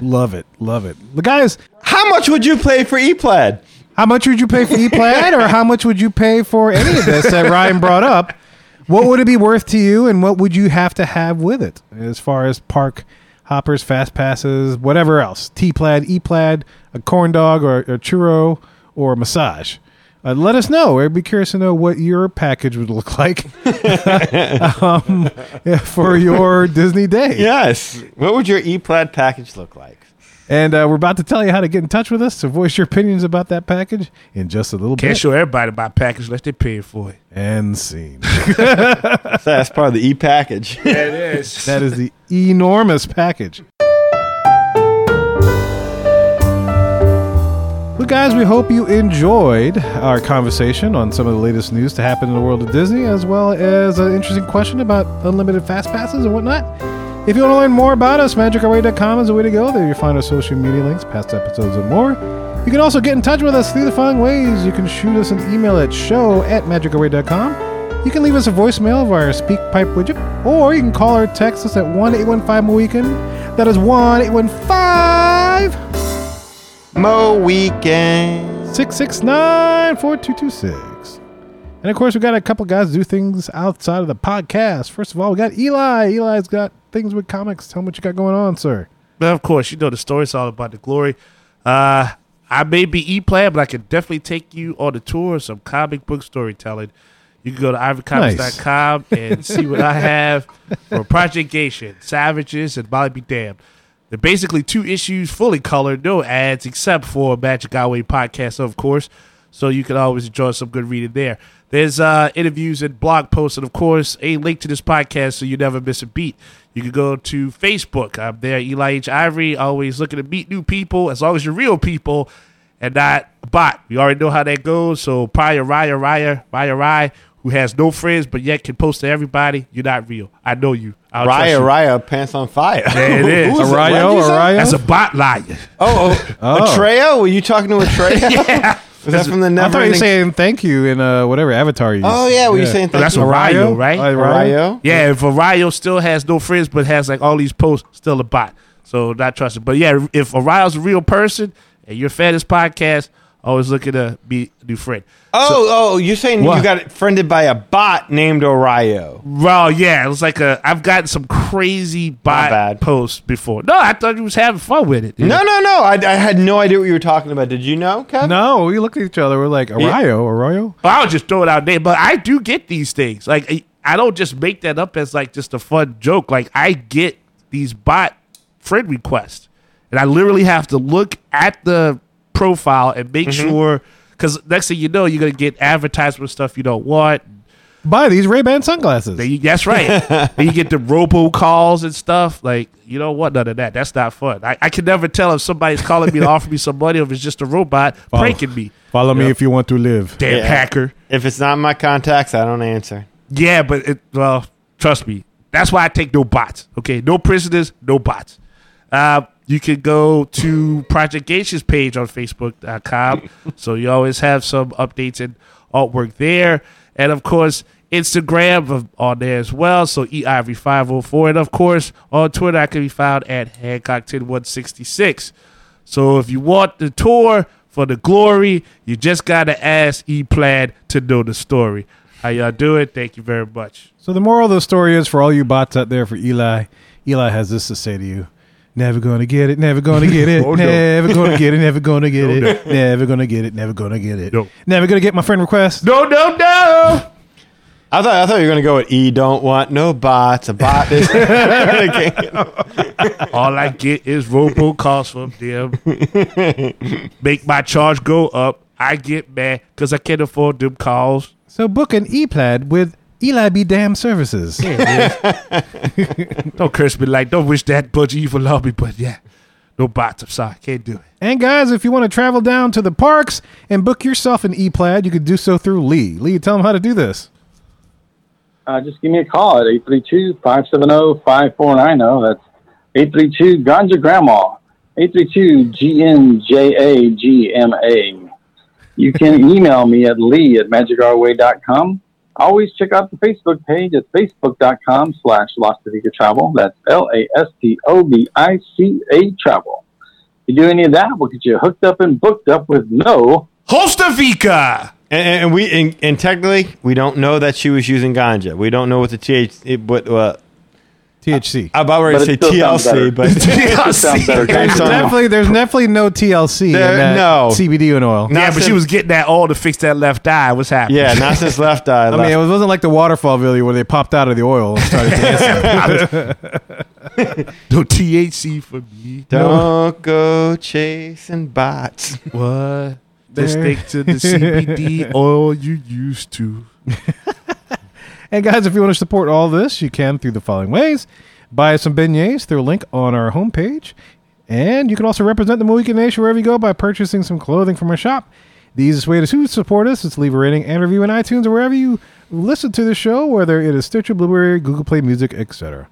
Love it. Love it. The guys, How much would you pay for E-Plaid? how much would you pay for E plaid or how much would you pay for any of this that Ryan brought up? What would it be worth to you and what would you have to have with it as far as park hoppers, fast passes, whatever else? T plaid, E plaid, a corn dog or a churro or a massage. Uh, let us know. I'd be curious to know what your package would look like [LAUGHS] [LAUGHS] um, for your Disney day. Yes. What would your e-plaid package look like? And uh, we're about to tell you how to get in touch with us to voice your opinions about that package in just a little bit. Can't show everybody my package unless they pay for it. And scene. [LAUGHS] That's part of the e-package. Yeah, it is. that is the enormous package. Well, guys, we hope you enjoyed our conversation on some of the latest news to happen in the world of Disney, as well as an interesting question about unlimited fast passes and whatnot. If you want to learn more about us, magicourway.com is the way to go. There you'll find our social media links, past episodes, and more. You can also get in touch with us through the following ways. You can shoot us an email at show at magicourway.com. You can leave us a voicemail via our SpeakPipe widget, or you can call or text us at 1 815 Weekend. That is 1 815 Mo weekend. 669 4226. And of course, we got a couple guys do things outside of the podcast. First of all, we got Eli. Eli's got things with comics. Tell him what you got going on, sir. But of course, you know the story's all about the glory. Uh, I may be e plan, but I can definitely take you on a tour of some comic book storytelling. You can go to ivorycomics.com and see what I have for [LAUGHS] Project Gation, Savages, and Molly Be Damned. They're basically two issues, fully colored, no ads, except for Magic Our Way podcast, of course. So you can always enjoy some good reading there. There's uh, interviews and blog posts, and of course, a link to this podcast so you never miss a beat. You can go to Facebook. I'm there, Eli H. Ivory, always looking to meet new people, as long as you're real people and not a bot. We already know how that goes. So, Paya Raya Raya Raya Raya, who has no friends but yet can post to everybody, you're not real. I know you. I'll trust Raya, you. Raya, pants on fire. There it is. [LAUGHS] Who is it? Arayo, What did you say? Arayo? That's a bot liar. Oh, oh, [LAUGHS] Oh. Atreya? Were you talking to Atreya? [LAUGHS] yeah. Was that from the I thought you were saying thank you in uh, whatever avatar you Oh, yeah, were you saying Oh, that's thank you? Arayo, right? Arayo? Yeah, if Arayo still has no friends but has like all these posts, still a bot. So not trusted. But yeah, if Arayo's a real person and you're fan of this podcast, always looking to uh, be a new friend. Oh, oh, you're saying What? you got friended by a bot named Orayo. Well, yeah, it was like a. I've gotten some crazy bot bad. posts before. No, I thought you was having fun with it. No, no, no. I, I had no idea what you were talking about. Did you know, Kevin? No, we looked at each other. We're like, Arayo, Arayo? Well, I'll just throw it out there, but I do get these things. Like I- I don't just make that up as like just a fun joke. Like I get these bot friend requests, and I literally have to look at the profile and make sure. Because next thing you know, you're gonna get advertisement stuff you don't want. Buy these Ray-Ban sunglasses. Then you, that's right. [LAUGHS] then you get the robo calls and stuff. Like you don't want none of that. That's not fun. I, I can never tell if somebody's calling me to offer me some money or if it's just a robot [LAUGHS] pranking me. Follow me Yeah. if you want to live. Damn Yeah. hacker. If it's not in my contacts, I don't answer. Yeah, but it, well, trust me. That's why I take no bots. Okay, no prisoners, no bots. Uh, you can go to Project Gation's page on Facebook.com. [LAUGHS] so you always have some updates and artwork there. And of course, Instagram of- on there as well. So eIvory504. And of course, on Twitter, I can be found at Hancock10166. So if you want the tour for the glory, you just got to ask E Plaid to know the story. How y'all doing? Thank you very much. So the moral of the story is for all you bots out there for Eli, Eli has this to say to you. Never gonna get it, never gonna get it, [LAUGHS] Oh, no. never gonna get it, never gonna get [LAUGHS] No, it, never gonna get it, never gonna get it, No. never gonna get my friend request. No, no, no. I thought I thought you were gonna go with E. Don't want no bots. A bot is. [LAUGHS] All I get is robocalls from them. Make my charge go up. I get mad because I can't afford them calls. So book an E-Plaid with Eli Be Damn Services. [LAUGHS] Don't curse me like, don't wish that bunch of evil on me, but yeah. No bots. I'm sorry. Can't do it. And guys, if you want to travel down to the parks and book yourself an E-Plaid, you could do so through Lee. Lee, tell them how to do this. Uh, just give me a call at 832-570-5490. That's 832 Ganja Grandma. 832-G-N-J-A-G-M-A. You can [LAUGHS] email me at lee at magicourway.com. Always check out the Facebook page at facebook.com slash Lastovica Travel. That's L-A-S-T-O-V-I-C-A Travel. If you do any of that, we'll get you hooked up and booked up with no Hostavika. and, and we and, and technically we don't know that she was using ganja. We don't know what the TH it- what uh, THC. I'm about ready But to say [LAUGHS] it still sounds better. TLC, but It sounds better. Okay, There's definitely, there's definitely no TLC There- in that no. CBD and oil. Not yeah, but she was getting that all to fix that left eye. What's happening? yeah, not since left [LAUGHS] eye. I mean, it wasn't like the waterfall video where they popped out of the oil and started dancing. [LAUGHS] no THC for me. Don't go chasing bots. What? Just stick to the CBD oil you used to. And guys, if you want to support all this, you can through the following ways. Buy some beignets through a link on our homepage. And you can also represent the Mohican Nation wherever you go by purchasing some clothing from our shop. The easiest way to support us is to leave a rating and review in iTunes or wherever you listen to the show, whether it is Stitcher, Blubrry, Google Play Music, etc.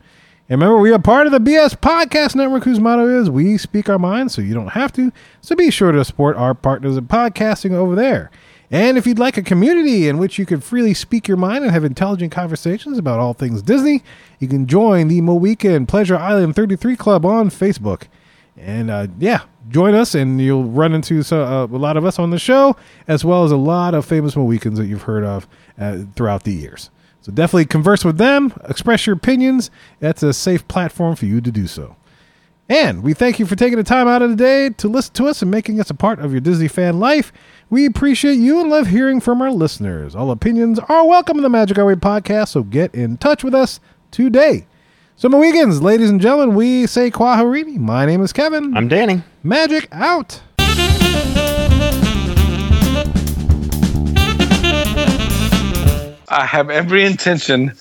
And remember, we are part of the BS Podcast Network, whose motto is We Speak Our Minds, so you don't have to. So be sure to support our partners in podcasting over there. And if you'd like a community in which you can freely speak your mind and have intelligent conversations about all things Disney, you can join the Mo Weekend Pleasure Island 33 Club on Facebook. And uh, yeah, join us, and you'll run into so, uh, a lot of us on the show, as well as a lot of famous Mohicans that you've heard of uh, throughout the years. So definitely converse with them, express your opinions. That's a safe platform for you to do so. And we thank you for taking the time out of the day to listen to us and making us a part of your Disney fan life. We appreciate you and love hearing from our listeners. All opinions are welcome in the Magic Our Way podcast, so get in touch with us today. So, my Mohicans, ladies and gentlemen, we say Kwaharini. My name is Kevin. I'm Danny. Magic out. I have every intention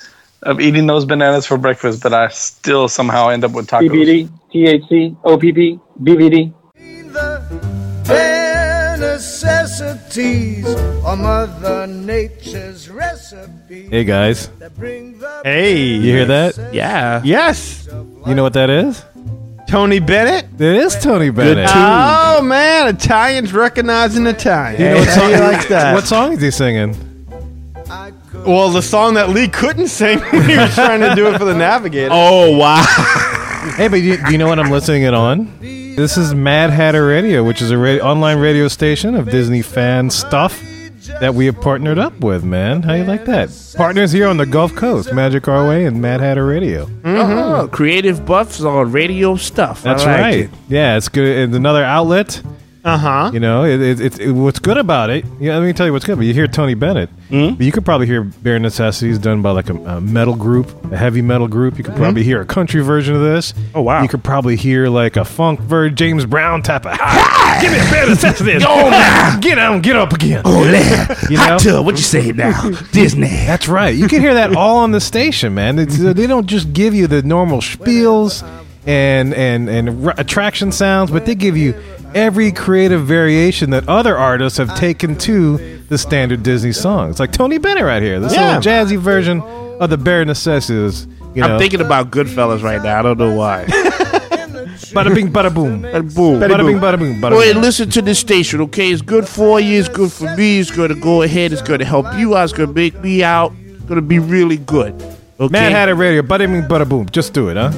of eating those bananas for breakfast, but I still somehow end up with tacos. CBD, THC, OPP, BVD. Bare necessities are Mother Nature's recipe. Hey, guys. Hey. You hear that? Yeah. Yes. You know what that is? Tony Bennett. It is Tony Bennett. Oh man, Italians recognizing Italian. You know what song, you like that? What song is he singing? Well, the song that Lee couldn't sing [LAUGHS] when he was trying to do it for the Navigator. Oh wow. Hey, but you, do you know what I'm listening it on? This is Mad Hatter Radio, which is a ra- online radio station of Disney fan stuff that we have partnered up with, man. How you like that? Partners here on the Gulf Coast, Magic Our Way and Mad Hatter Radio. Mm-hmm. Oh, creative buffs on radio stuff. I That's like right. it. Yeah, it's good. It's another outlet. Uh huh. You know, it, it, it's it, what's good about it. Yeah, let me tell you what's good. But you hear Tony Bennett, Hmm? but you could probably hear Bare Necessities done by like a, a metal group, a heavy metal group. You could probably hear a country version of this. Oh, wow. You could probably hear like a funk version, James Brown type of. Give me a Bare Necessities. Oh, now. get on, get up again. Oh, yeah. You Hot tub. What you say now? Disney. That's right. You can hear that all on the station, man. It's, uh, they don't just give you the normal spiels and and and r- attraction sounds, but they give you every creative variation that other artists have taken to the standard Disney songs. Like Tony Bennett right here. This Yeah. little jazzy version of the Bare Necessities. You know, I'm thinking about Goodfellas right now. I don't know why. [LAUGHS] bada bing, bada boom, Bada boom. bada bing, bada boom, bada Go boom. listen to this station, okay? It's good for you. It's good for me. It's going to go ahead. It's going to help you out. It's going to make me out. It's going to be really good. Okay. Mad Hatter Radio, bada bing, bada boom. Just do it, huh?